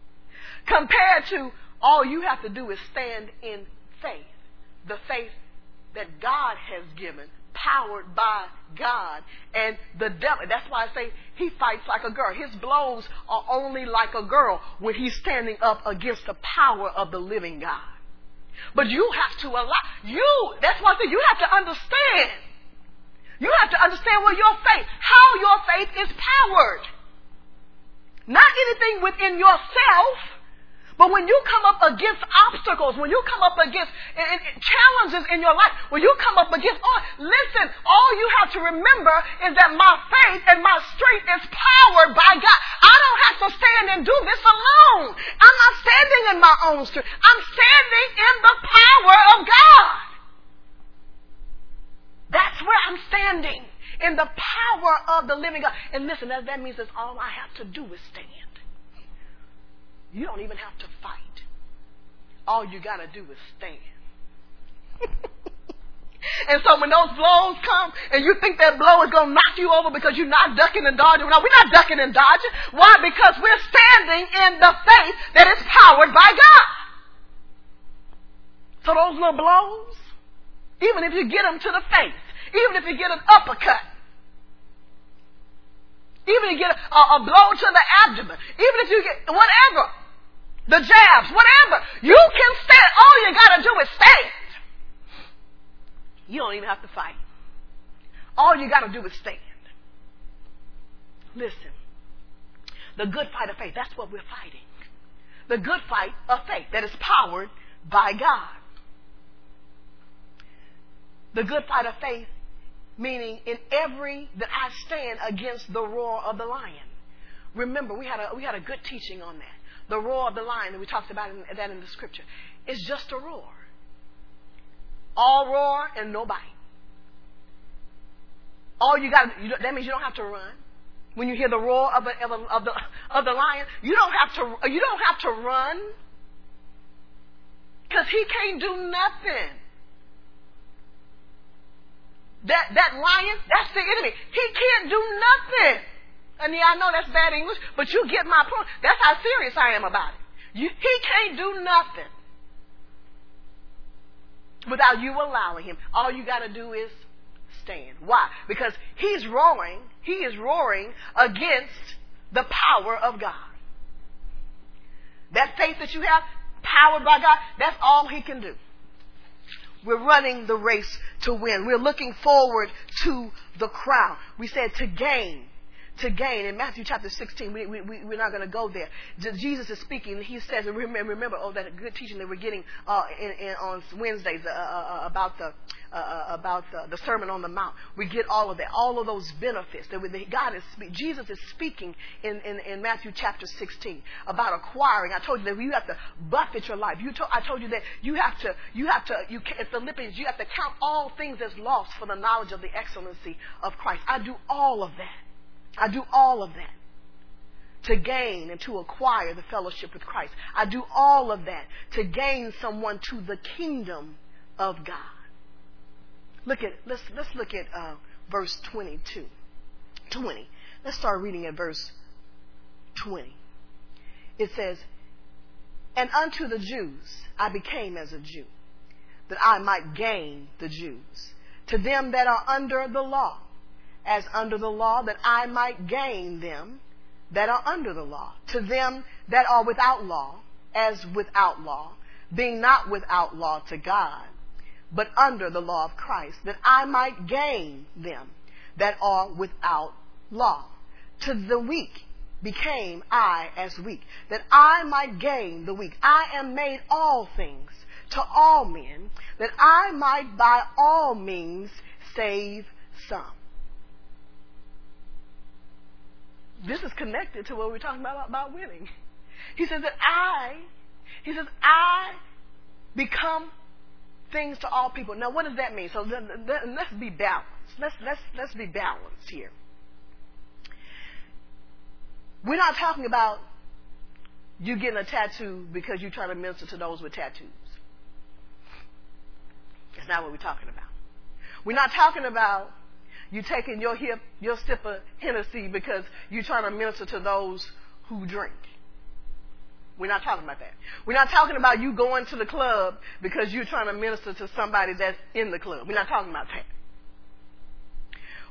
compared to all you have to do is stand in faith, the faith that God has given, powered by God. And the devil, that's why I say he fights like a girl. His blows are only like a girl when he's standing up against the power of the living God. But you have to allow, you, that's one thing, you have to understand. You have to understand where your faith, how your faith is powered. Not anything within yourself, but when you come up against obstacles, when you come up against challenges in your life, when you come up against, oh, listen, all you have to remember is that my faith and my strength is powered by God. I don't have to stand and do this alone. I'm not standing in my own strength. I'm standing in the power of God. That's where I'm standing. In the power of the living God. And listen, that, that means that all I have to do is stand. You don't even have to fight. All you got to do is stand. And so when those blows come and you think that blow is going to knock you over because you're not ducking and dodging, no, we're not ducking and dodging. Why? Because we're standing in the faith that is powered by God. So those little blows, even if you get them to the face, even if you get an uppercut, even if you get a, a, a blow to the abdomen, even if you get whatever, the jabs, whatever, you can stand. All you got to do is stand. You don't even have to fight. All you got to do is stand. Listen, the good fight of faith, that's what we're fighting. The good fight of faith that is powered by God. The good fight of faith, meaning in every that I stand against the roar of the lion. Remember, we had a we had a good teaching on that. The roar of the lion, and we talked about in, that in the scripture. It's just a roar. All roar and no bite. All you got, you, that means you don't have to run. When you hear the roar of the, of the, of the, of the lion, you don't have to, you don't have to run. Cause he can't do nothing. That, that lion, that's the enemy. He can't do nothing. And yeah, I know that's bad English, but you get my point. That's how serious I am about it. You, he can't do nothing without you allowing him. All you got to do is stand. Why? Because he's roaring, he is roaring against the power of God. That faith that you have, powered by God, that's all he can do. We're running the race to win. We're looking forward to the crown. We said to gain to gain. In Matthew chapter 16, we, we, we're not going to go there. Jesus is speaking. He says, and remember, oh, that good teaching that we're getting uh, in, in, on Wednesdays uh, uh, uh about the uh, uh, about the, the, Sermon on the Mount. We get all of that, all of those benefits that, we, that God is Jesus is speaking in, in, in, Matthew chapter 16 about acquiring. I told you that you have to buffet your life. You to, I told you that you have to you have to you in Philippians you have to count all things as lost for the knowledge of the excellency of Christ. I do all of that. I do all of that to gain and to acquire the fellowship with Christ. I do all of that to gain someone to the kingdom of God. Look at let's let's look at uh, verse 22, 20. Let's start reading at verse 20. It says, "And unto the Jews I became as a Jew, that I might gain the Jews. To them that are under the law." As under the law, that I might gain them that are under the law. To them that are without law, as without law, being not without law to God, but under the law of Christ, that I might gain them that are without law. To the weak became I as weak, that I might gain the weak. I am made all things to all men, that I might by all means save some. This is connected to what we're talking about about winning. He says that I, he says, I become things to all people. Now, what does that mean? So let's be balanced. Let's let's let's be balanced here. We're not talking about you getting a tattoo because you're trying to minister to those with tattoos. That's not what we're talking about. We're not talking about you taking your hip, your sip of Hennessy because you're trying to minister to those who drink. We're not talking about that. We're not talking about you going to the club because you're trying to minister to somebody that's in the club. We're not talking about that.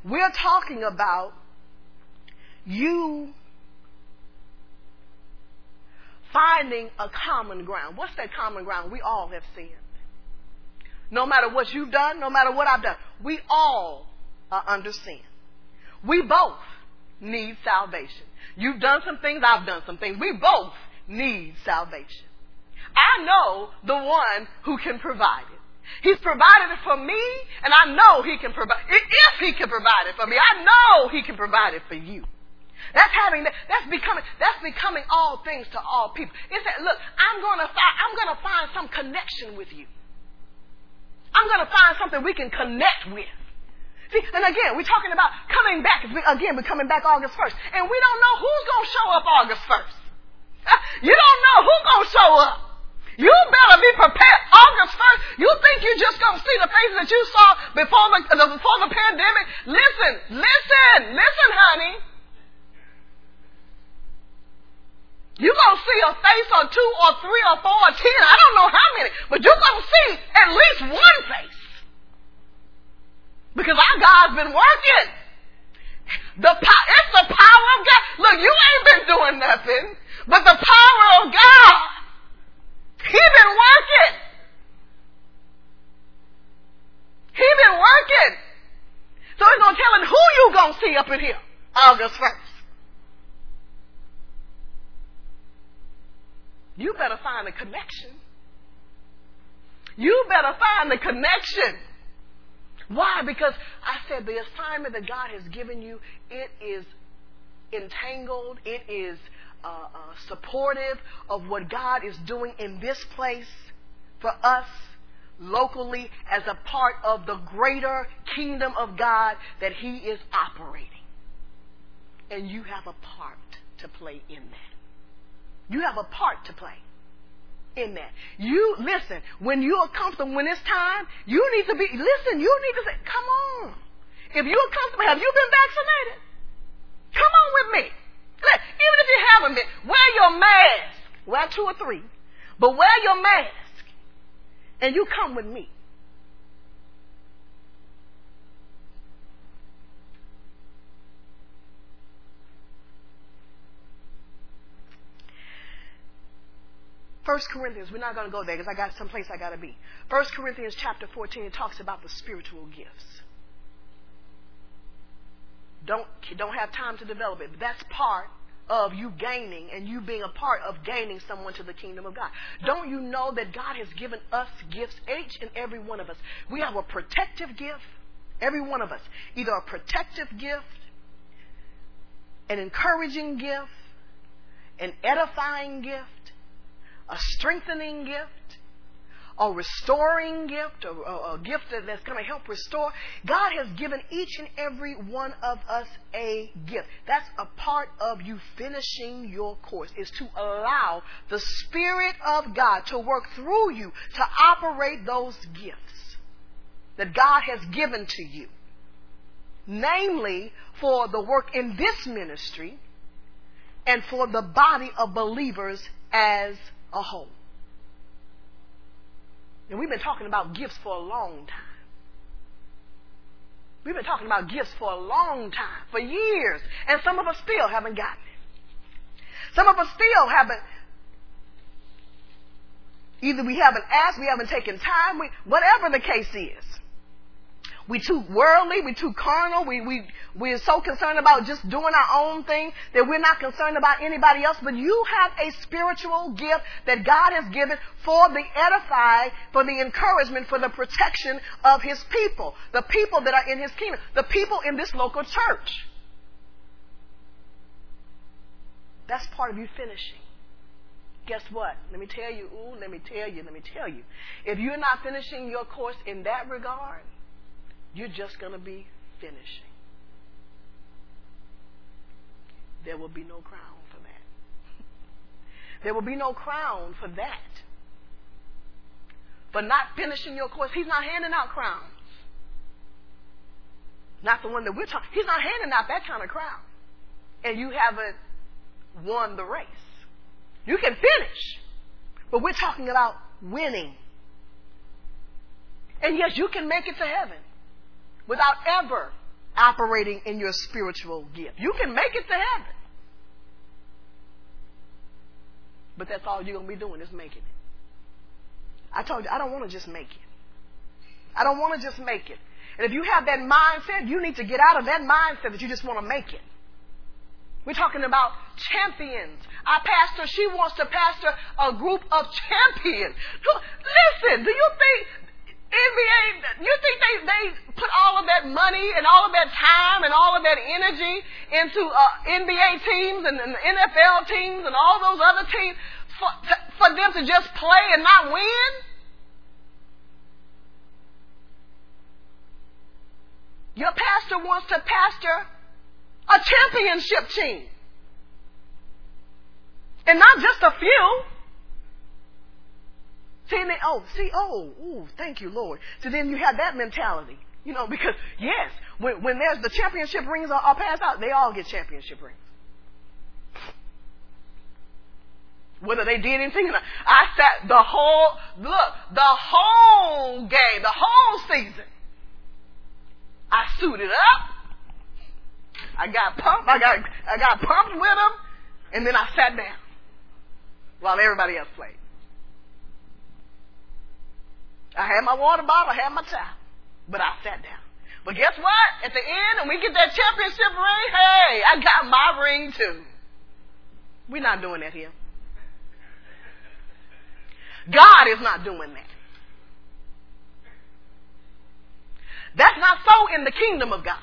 We're talking about you finding a common ground. What's that common ground? We all have sinned. No matter what you've done, no matter what I've done, we all are under sin. We both need salvation. You've done some things, I've done some things. We both need salvation. I know the one who can provide it. He's provided it for me, and I know he can provide it. If he can provide it for me, I know he can provide it for you. That's having that, that's becoming that's becoming all things to all people. It's that look, I'm gonna find I'm gonna find some connection with you. I'm gonna find something we can connect with. See, and again, we're talking about coming back. Again, we're coming back August 1st. And we don't know who's going to show up August 1st. You don't know who's going to show up. You better be prepared. August 1st, you think you're just going to see the faces that you saw before the, before the pandemic? Listen, listen, listen, honey. You're going to see a face or two or three or four or ten. I don't know how many, but you're going to see at least one face. Because our God's been working. The it's the power of God. Look, you ain't been doing nothing, but the power of God. He been working. He been working. So he's gonna tell him who you gonna see up in here August first. You better find a connection. You better find the connection. Why? Because I said the assignment that God has given you, it is entangled, it is uh, uh, supportive of what God is doing in this place for us locally as a part of the greater kingdom of God that He is operating. And you have a part to play in that. You have a part to play in that. You, listen, when you are comfortable, when it's time, you need to be, listen, you need to say, come on. If you're comfortable, have you been vaccinated? Come on with me. Even if you haven't been, wear your mask. Wear two or three. But wear your mask. And you come with me. 1 Corinthians, we're not going to go there because I got someplace I got to be. 1 Corinthians chapter 14 talks about the spiritual gifts. Don't, don't have time to develop it, but that's part of you gaining and you being a part of gaining someone to the kingdom of God. Don't you know that God has given us gifts, each and every one of us? We have a protective gift, every one of us. Either a protective gift, an encouraging gift, an edifying gift, a strengthening gift, a restoring gift, a, a, gift that's going to help restore. God has given each and every one of us a gift. That's a part of you finishing your course, is to allow the Spirit of God to work through you to operate those gifts that God has given to you. Namely, for the work in this ministry and for the body of believers as a whole. And we've been talking about gifts for a long time. We've been talking about gifts for a long time, for years, and some of us still haven't gotten it. Some of us still haven't. Either we haven't asked, we haven't taken time, we, whatever the case is. We too worldly, we too carnal, we, we, we're so concerned about just doing our own thing that we're not concerned about anybody else. But you have a spiritual gift that God has given for the edify, for the encouragement, for the protection of His people. The people that are in His kingdom. The people in this local church. That's part of you finishing. Guess what? Let me tell you, ooh, let me tell you, let me tell you. If you're not finishing your course in that regard, you're just going to be finishing. There will be no crown for that. there will be no crown for that. For not finishing your course, he's not handing out crowns. Not the one that we're talking. He's not handing out that kind of crown. And you haven't won the race. You can finish, but we're talking about winning. And yes, you can make it to heaven without ever operating in your spiritual gift. You can make it to heaven. But that's all you're going to be doing is making it. I told you, I don't want to just make it. I don't want to just make it. And if you have that mindset, you need to get out of that mindset that you just want to make it. We're talking about champions. Our pastor, she wants to pastor a group of champions. Listen, do you think NBA, you think they, they put all of that money and all of that time and all of that energy into uh, NBA teams and, and NFL teams and all those other teams for, for them to just play and not win? Your pastor wants to pastor a championship team. And not just a few. See, and they, oh, see, oh, ooh, thank you, Lord. So then you have that mentality. You know, because yes, when, when there's the championship rings are, are passed out, they all get championship rings. Whether they did anything or not. I sat the whole, look, the whole game, the whole season. I suited up. I got pumped. I got, I got pumped with them. And then I sat down while everybody else played. I had my water bottle, I had my towel, but I sat down. But guess what? At the end, when we get that championship ring, hey, I got my ring too. We're not doing that here. God is not doing that. That's not so in the kingdom of God.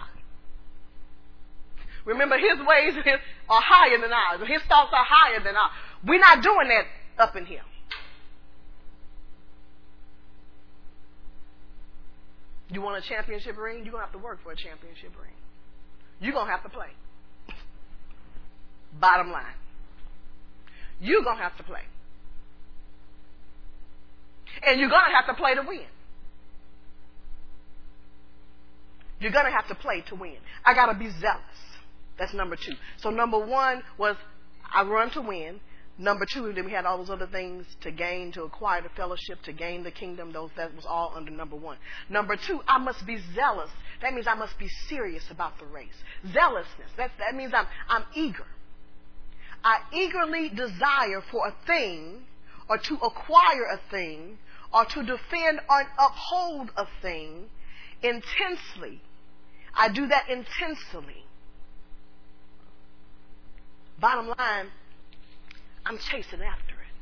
Remember, his ways are higher than ours. His thoughts are higher than ours. We're not doing that up in here. You want a championship ring? You're going to have to work for a championship ring. You're going to have to play. Bottom line. You're going to have to play. And you're going to have to play to win. You're going to have to play to win. I got to be zealous. That's number two. So number one was I run to win. Number two, then we had all those other things to gain, to acquire the fellowship, to gain the kingdom. Those that was all under number one. Number two, I must be zealous. That means I must be serious about the race. Zealousness. That that means I'm I'm eager. I eagerly desire for a thing, or to acquire a thing, or to defend or uphold a thing intensely. I do that intensely. Bottom line, I'm chasing after it.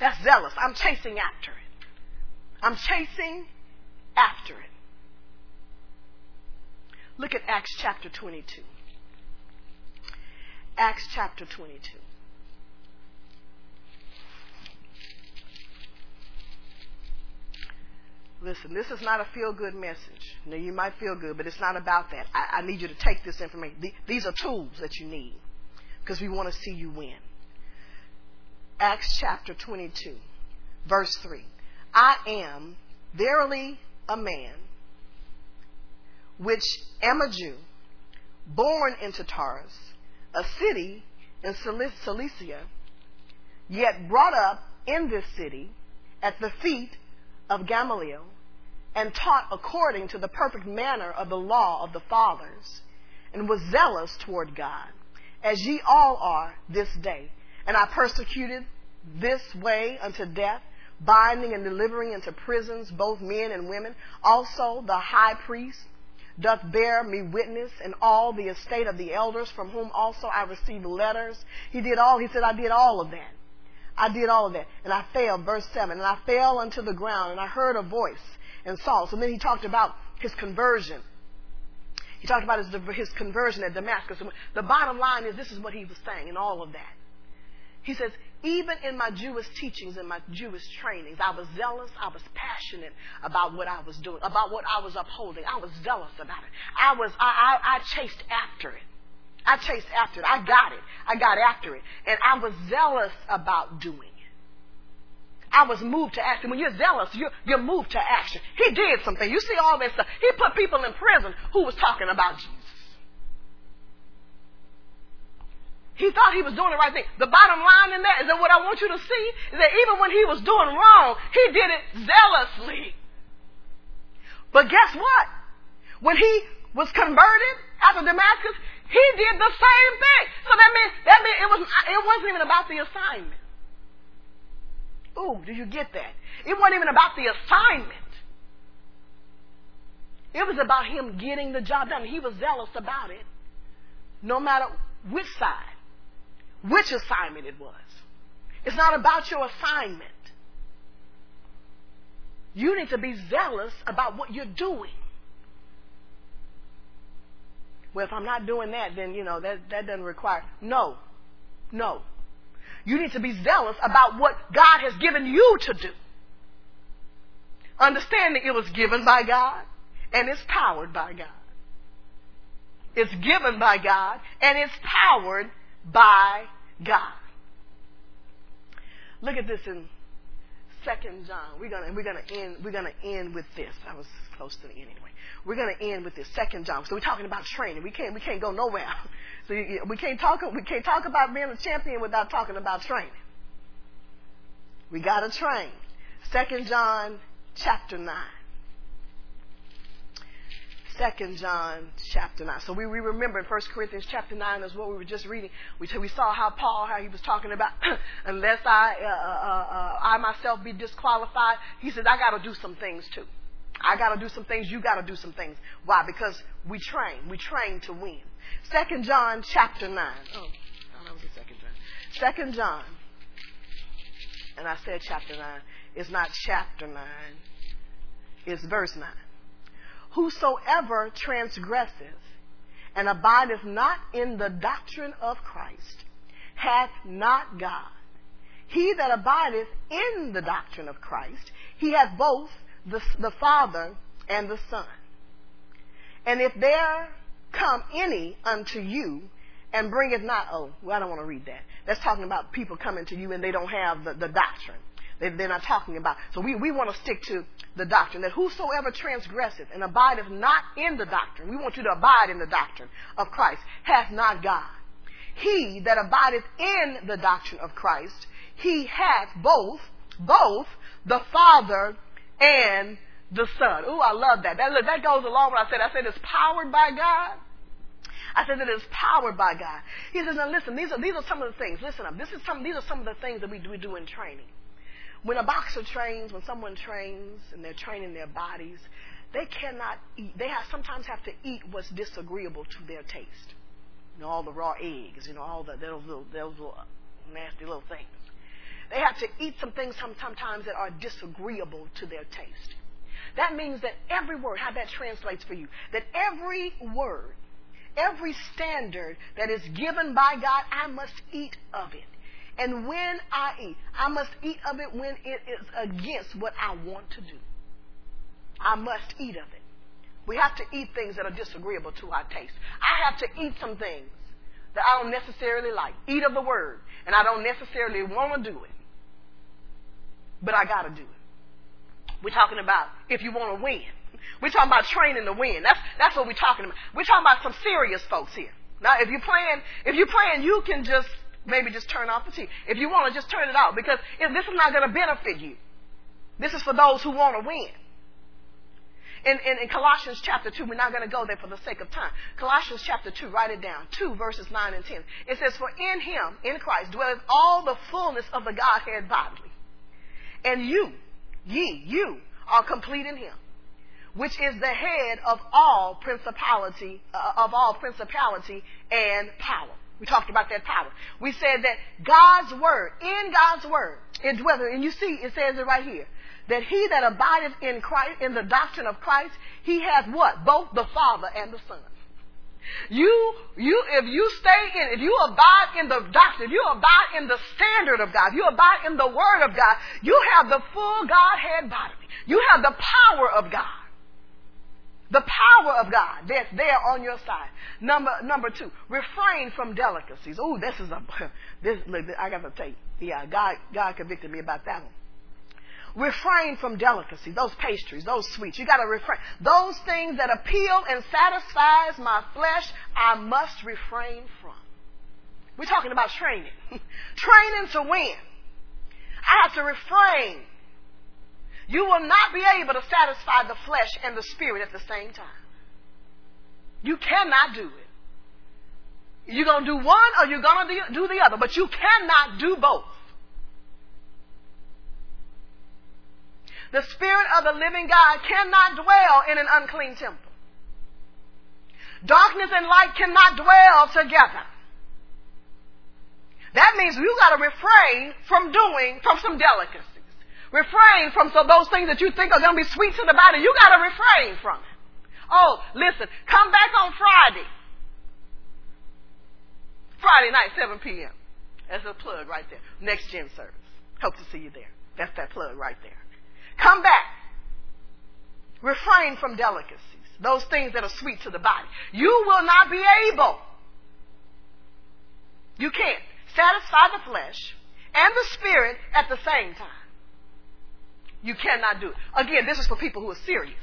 That's zealous. I'm chasing after it. I'm chasing after it. Look at Acts chapter 22. Acts chapter 22. Listen, this is not a feel good message. Now, you might feel good, but it's not about that. I, I need you to take this information. These are tools that you need because we want to see you win. Acts chapter 22, verse 3. I am verily a man, which am a Jew, born into Tarsus, a city in Cilicia, yet brought up in this city at the feet of Gamaliel, and taught according to the perfect manner of the law of the fathers, and was zealous toward God, as ye all are this day. And I persecuted this way unto death, binding and delivering into prisons both men and women. Also the high priest doth bear me witness, and all the estate of the elders, from whom also I received letters. He did all, he said, I did all of that. I did all of that. And I fell, verse 7, and I fell unto the ground, and I heard a voice and saw. So then he talked about his conversion. He talked about his, his conversion at Damascus. The bottom line is this is what he was saying in all of that. He says, even in my Jewish teachings and my Jewish trainings, I was zealous, I was passionate about what I was doing, about what I was upholding. I was zealous about it. I was, I, I, I chased after it. I chased after it. I got it. I got after it. And I was zealous about doing it. I was moved to action. When you're zealous, you're, you're moved to action. He did something. You see all this stuff. He put people in prison who was talking about He thought he was doing the right thing. The bottom line in that is that what I want you to see is that even when he was doing wrong, he did it zealously. But guess what? When he was converted after Damascus, he did the same thing. So that means that meant it was it wasn't even about the assignment. Ooh, do you get that? It wasn't even about the assignment. It was about him getting the job done. He was zealous about it, no matter which side which assignment it was. It's not about your assignment. You need to be zealous about what you're doing. Well, if I'm not doing that, then, you know, that, that doesn't require. No. No. You need to be zealous about what God has given you to do. Understanding it was given by God and it's powered by God. It's given by God and it's powered by God. Look at this in Second John. We're gonna we're gonna end we're gonna end with this. I was close to the end anyway. We're gonna end with this. Second John. So we're talking about training. We can't we can't go nowhere. So you, we can't talk we can't talk about being a champion without talking about training. We gotta train. Second John chapter nine. Second John chapter 9. So we, we remember in 1 Corinthians chapter 9 is what we were just reading. We, we saw how Paul, how he was talking about, unless I, uh, uh, uh, I myself be disqualified, he said, I got to do some things too. I got to do some things. You got to do some things. Why? Because we train. We train to win. Second John chapter 9. Oh, that was the second John. Second John. And I said chapter 9. It's not chapter 9. It's verse 9. Whosoever transgresseth and abideth not in the doctrine of Christ hath not God. He that abideth in the doctrine of Christ, he hath both the, the Father and the Son. And if there come any unto you and bringeth not, oh, well, I don't want to read that. That's talking about people coming to you and they don't have the, the doctrine. They, they're not talking about. So we, we want to stick to the doctrine that whosoever transgresseth and abideth not in the doctrine, we want you to abide in the doctrine of Christ, hath not God. He that abideth in the doctrine of Christ, he hath both, both the Father and the Son. Ooh, I love that. That, that goes along with what I said. I said it's powered by God. I said that it's powered by God. He says, now listen, these are, these are some of the things. Listen up. This is some, these are some of the things that we we do in training. When a boxer trains, when someone trains and they're training their bodies, they cannot eat. They have, sometimes have to eat what's disagreeable to their taste. You know, all the raw eggs, you know, all the, those little, those little nasty little things. They have to eat some things sometimes that are disagreeable to their taste. That means that every word, how that translates for you, that every word, every standard that is given by God, I must eat of it. And when I eat, I must eat of it when it is against what I want to do. I must eat of it. We have to eat things that are disagreeable to our taste. I have to eat some things that I don't necessarily like. Eat of the word. And I don't necessarily want to do it. But I got to do it. We're talking about if you want to win. We're talking about training to win. That's, that's what we're talking about. We're talking about some serious folks here. Now, if you're playing, if you're playing, you can just maybe just turn off the TV. If you want to, just turn it off because this is not going to benefit you. This is for those who want to win. In, in, in, Colossians chapter 2, we're not going to go there for the sake of time. Colossians chapter 2, write it down. 2 verses 9 and 10. It says, For in him, in Christ, dwelleth all the fullness of the Godhead bodily. And you, ye, you, are complete in him, which is the head of all principality, uh, of all principality and power. We talked about that power. We said that God's word, in God's word, it dwells, and you see, it says it right here, that he that abideth in Christ, in the doctrine of Christ, he has what? Both the Father and the Son. You, you, if you stay in, if you abide in the doctrine, if you abide in the standard of God, if you abide in the Word of God, you have the full Godhead body. You have the power of God. The power of God that's there on your side. Number number two, refrain from delicacies. Oh, this is a this. Look, I got to you, yeah, God God convicted me about that one. Refrain from delicacy, those pastries, those sweets. You got to refrain. Those things that appeal and satisfies my flesh, I must refrain from. We're talking about training. training to win. I have to refrain you will not be able to satisfy the flesh and the spirit at the same time. You cannot do it. You're going to do one or you're going to do the other, but you cannot do both. The Spirit of the living God cannot dwell in an unclean temple. Darkness and light cannot dwell together. That means you got to refrain from doing, from some delicacy. Refrain from so those things that you think are going to be sweet to the body. You got to refrain from it. Oh, listen, come back on Friday. Friday night, 7 p.m. That's a plug right there. Next gym service. Hope to see you there. That's that plug right there. Come back. Refrain from delicacies, those things that are sweet to the body. You will not be able. You can't satisfy the flesh and the spirit at the same time. You cannot do it. Again, this is for people who are serious.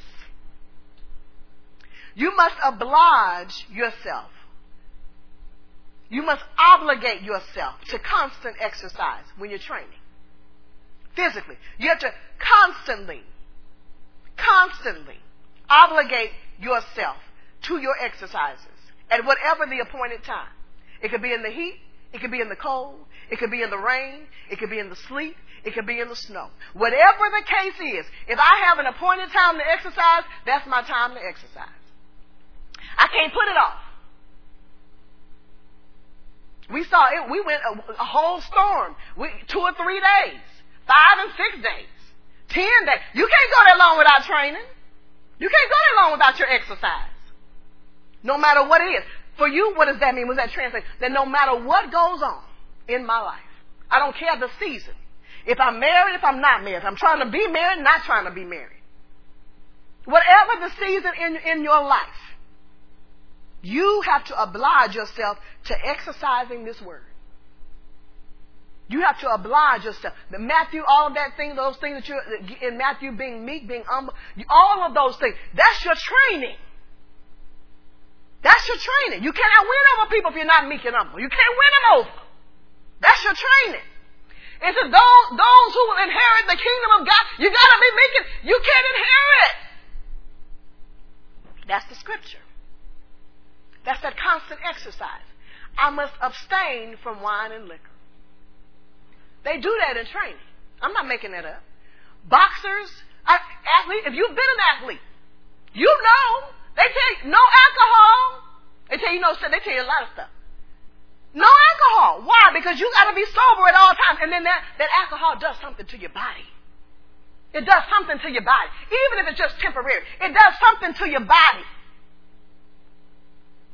You must oblige yourself. You must obligate yourself to constant exercise when you're training. Physically. You have to constantly, constantly obligate yourself to your exercises at whatever the appointed time. It could be in the heat, it could be in the cold, it could be in the rain, it could be in the sleet, it could be in the snow. Whatever the case is, if I have an appointed time to exercise, that's my time to exercise. I can't put it off. We saw it, we went a, a whole storm, we, two or three days, five and six days, ten days. You can't go that long without training. You can't go that long without your exercise. No matter what it is. For you, what does that mean? Does that translate? That no matter what goes on in my life, I don't care the season. If I'm married, if I'm not married, if I'm trying to be married, not trying to be married. Whatever the season in, in your life, you have to oblige yourself to exercising this word. You have to oblige yourself. The Matthew, all of that thing, those things that you in Matthew being meek, being humble, all of those things. That's your training. That's your training. You cannot win over people if you're not meek and humble. You can't win them over. That's your training. It's to those, those who will inherit the kingdom of God. You gotta be meek. You can't inherit. That's the scripture. That's that constant exercise. I must abstain from wine and liquor. They do that in training. I'm not making that up. Boxers, athletes, if you've been an athlete, you know they tell you no alcohol. They tell you no they tell you a lot of stuff. No alcohol. Why? Because you gotta be sober at all times. And then that, that alcohol does something to your body. It does something to your body. Even if it's just temporary. It does something to your body.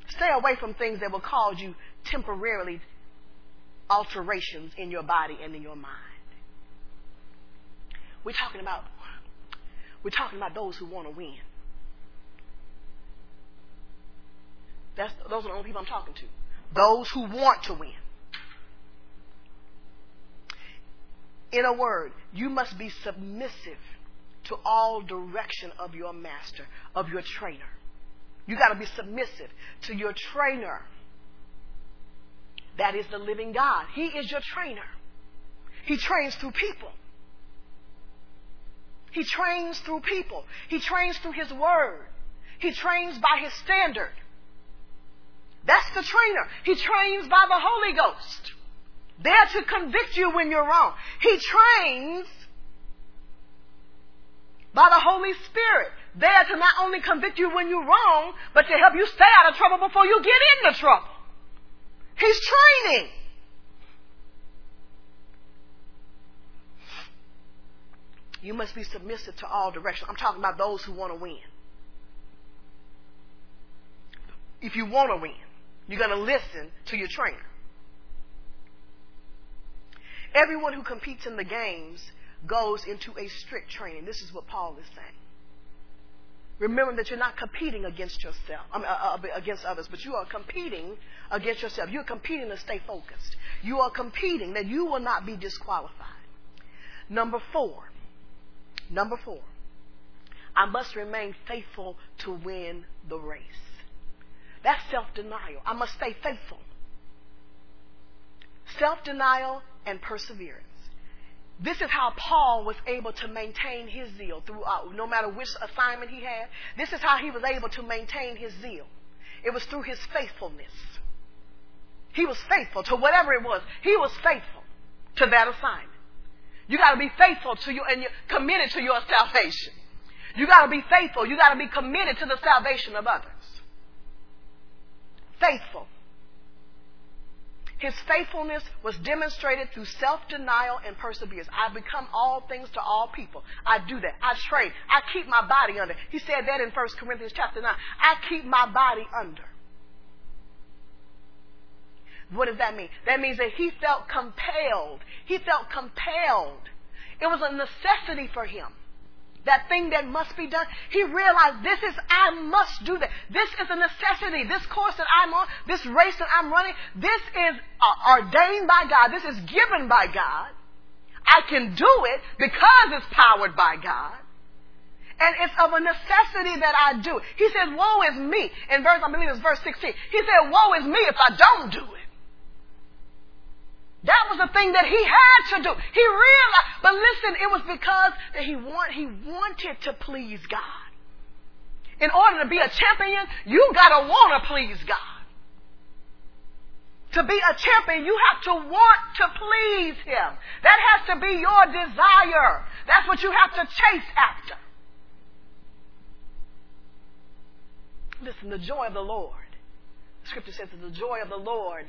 Stay away from things that will cause you temporarily alterations in your body and in your mind. We're talking about we're talking about those who want to win. That's, those are the only people I'm talking to. Those who want to win. In a word, you must be submissive to all direction of your master, of your trainer. You got to be submissive to your trainer. That is the living God. He is your trainer. He trains through people. He trains through people. He trains through His Word. He trains by His standard. That's the trainer. He trains by the Holy Ghost. There to convict you when you're wrong. He trains by the Holy Spirit. There to not only convict you when you're wrong, but to help you stay out of trouble before you get into trouble. He's training. You must be submissive to all directions. I'm talking about those who want to win. If you want to win, you're going to listen to your trainer. Everyone who competes in the games goes into a strict training. This is what Paul is saying. Remember that you're not competing against yourself, uh, uh, against others, but you are competing against yourself. You're competing to stay focused. You are competing that you will not be disqualified. Number four. Number four. I must remain faithful to win the race. That's self denial. I must stay faithful. Self denial and perseverance. This is how Paul was able to maintain his zeal throughout, no matter which assignment he had. This is how he was able to maintain his zeal. It was through his faithfulness. He was faithful to whatever it was. He was faithful to that assignment. You got to be faithful to you and you're committed to your salvation. You got to be faithful. You got to be committed to the salvation of others. Faithful. His faithfulness was demonstrated through self-denial and perseverance. I become all things to all people. I do that. I trade. I keep my body under. He said that in 1 Corinthians chapter 9. I keep my body under. What does that mean? That means that he felt compelled. He felt compelled. It was a necessity for him that thing that must be done. He realized this is, I must do that. This is a necessity. This course that I'm on, this race that I'm running, this is uh, ordained by God. This is given by God. I can do it because it's powered by God. And it's of a necessity that I do. He says, woe is me. In verse, I believe it's verse 16. He said, woe is me if I don't do it. That was the thing that he had to do. He realized, but listen, it was because that he want, he wanted to please God. In order to be a champion, you gotta want to please God. To be a champion, you have to want to please Him. That has to be your desire. That's what you have to chase after. Listen, the joy of the Lord. The scripture says that the joy of the Lord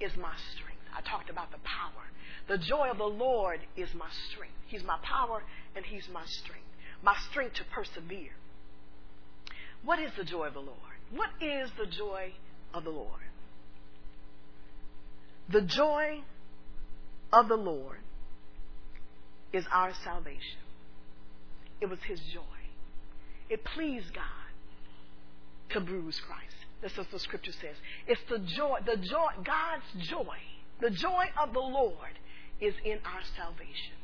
is my strength. I talked about the power. The joy of the Lord is my strength. He's my power and He's my strength. My strength to persevere. What is the joy of the Lord? What is the joy of the Lord? The joy of the Lord is our salvation. It was His joy. It pleased God to bruise Christ. This is what the scripture says. It's the joy, the joy, God's joy. The joy of the Lord is in our salvation.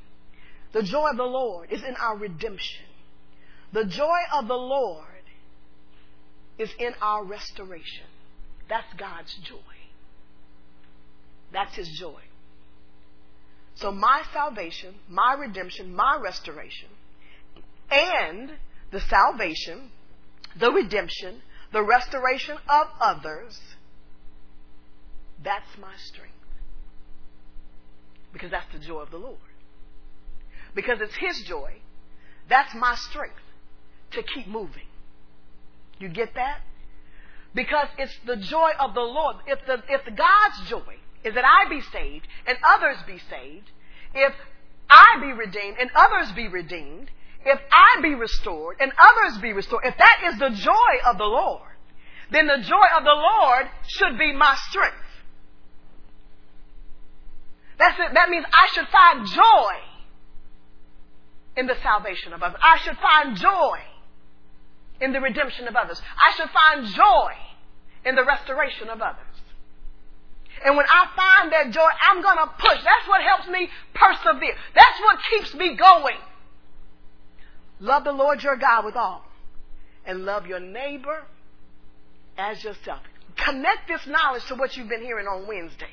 The joy of the Lord is in our redemption. The joy of the Lord is in our restoration. That's God's joy. That's His joy. So my salvation, my redemption, my restoration, and the salvation, the redemption, the restoration of others, that's my strength. Because that's the joy of the Lord. Because it's His joy, that's my strength to keep moving. You get that? Because it's the joy of the Lord. If the, if the God's joy is that I be saved and others be saved, if I be redeemed and others be redeemed, if I be restored and others be restored, if that is the joy of the Lord, then the joy of the Lord should be my strength. That's it. That means I should find joy in the salvation of others. I should find joy in the redemption of others. I should find joy in the restoration of others. And when I find that joy, I'm going to push. That's what helps me persevere. That's what keeps me going. Love the Lord your God with all. And love your neighbor as yourself. Connect this knowledge to what you've been hearing on Wednesdays.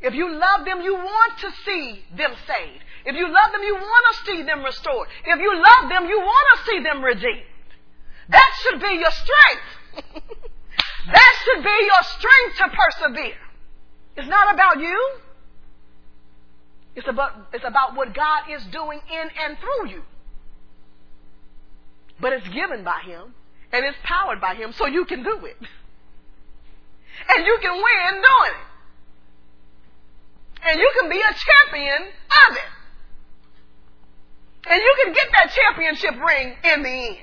If you love them, you want to see them saved. If you love them, you want to see them restored. If you love them, you want to see them redeemed. That should be your strength. that should be your strength to persevere. It's not about you. It's about, it's about what God is doing in and through you. But it's given by Him and it's powered by Him so you can do it. And you can win doing it. And you can be a champion of it. And you can get that championship ring in the end.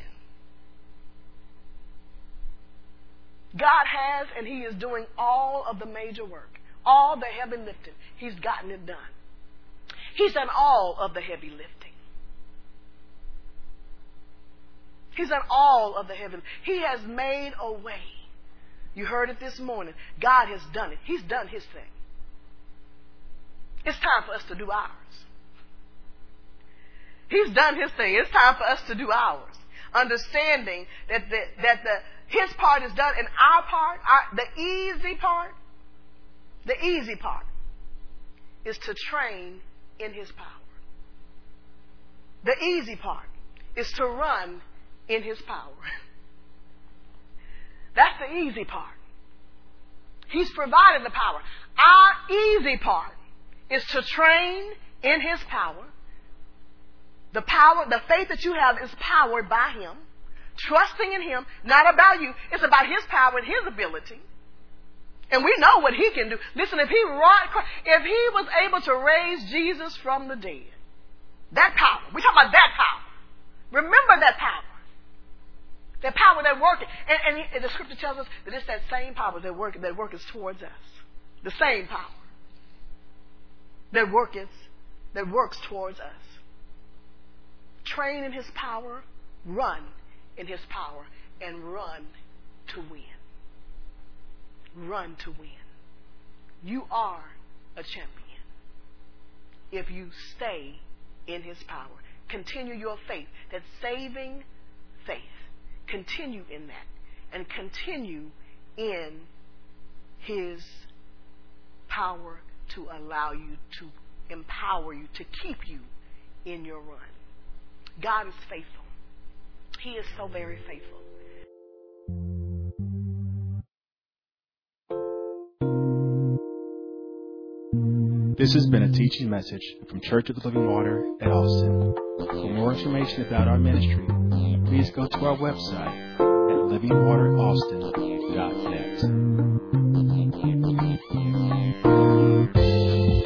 God has, and He is doing all of the major work, all the heavy lifting. He's gotten it done. He's done all of the heavy lifting. He's done all of the heavy. He has made a way. You heard it this morning. God has done it. He's done His thing. It's time for us to do ours. He's done his thing. It's time for us to do ours. Understanding that the, that the his part is done and our part, our, the easy part, the easy part is to train in his power. The easy part is to run in his power. That's the easy part. He's provided the power. Our easy part is to train in His power. The power, the faith that you have is powered by Him. Trusting in Him, not about you. It's about His power and His ability. And we know what He can do. Listen, if He if He was able to raise Jesus from the dead, that power, we're talking about that power. Remember that power. That power that works. And, and, and the scripture tells us that it's that same power that works that works towards us. The same power that worketh, that works towards us. Train in his power, run in his power, and run to win. Run to win. You are a champion. if you stay in his power. Continue your faith, that saving faith. Continue in that and continue in his power to allow you to empower you, to keep you in your run. God is faithful. He is so very faithful. This has been a teaching message from Church of the Living Water at Austin. For more information about our ministry, please go to our website livingwateraustin.net.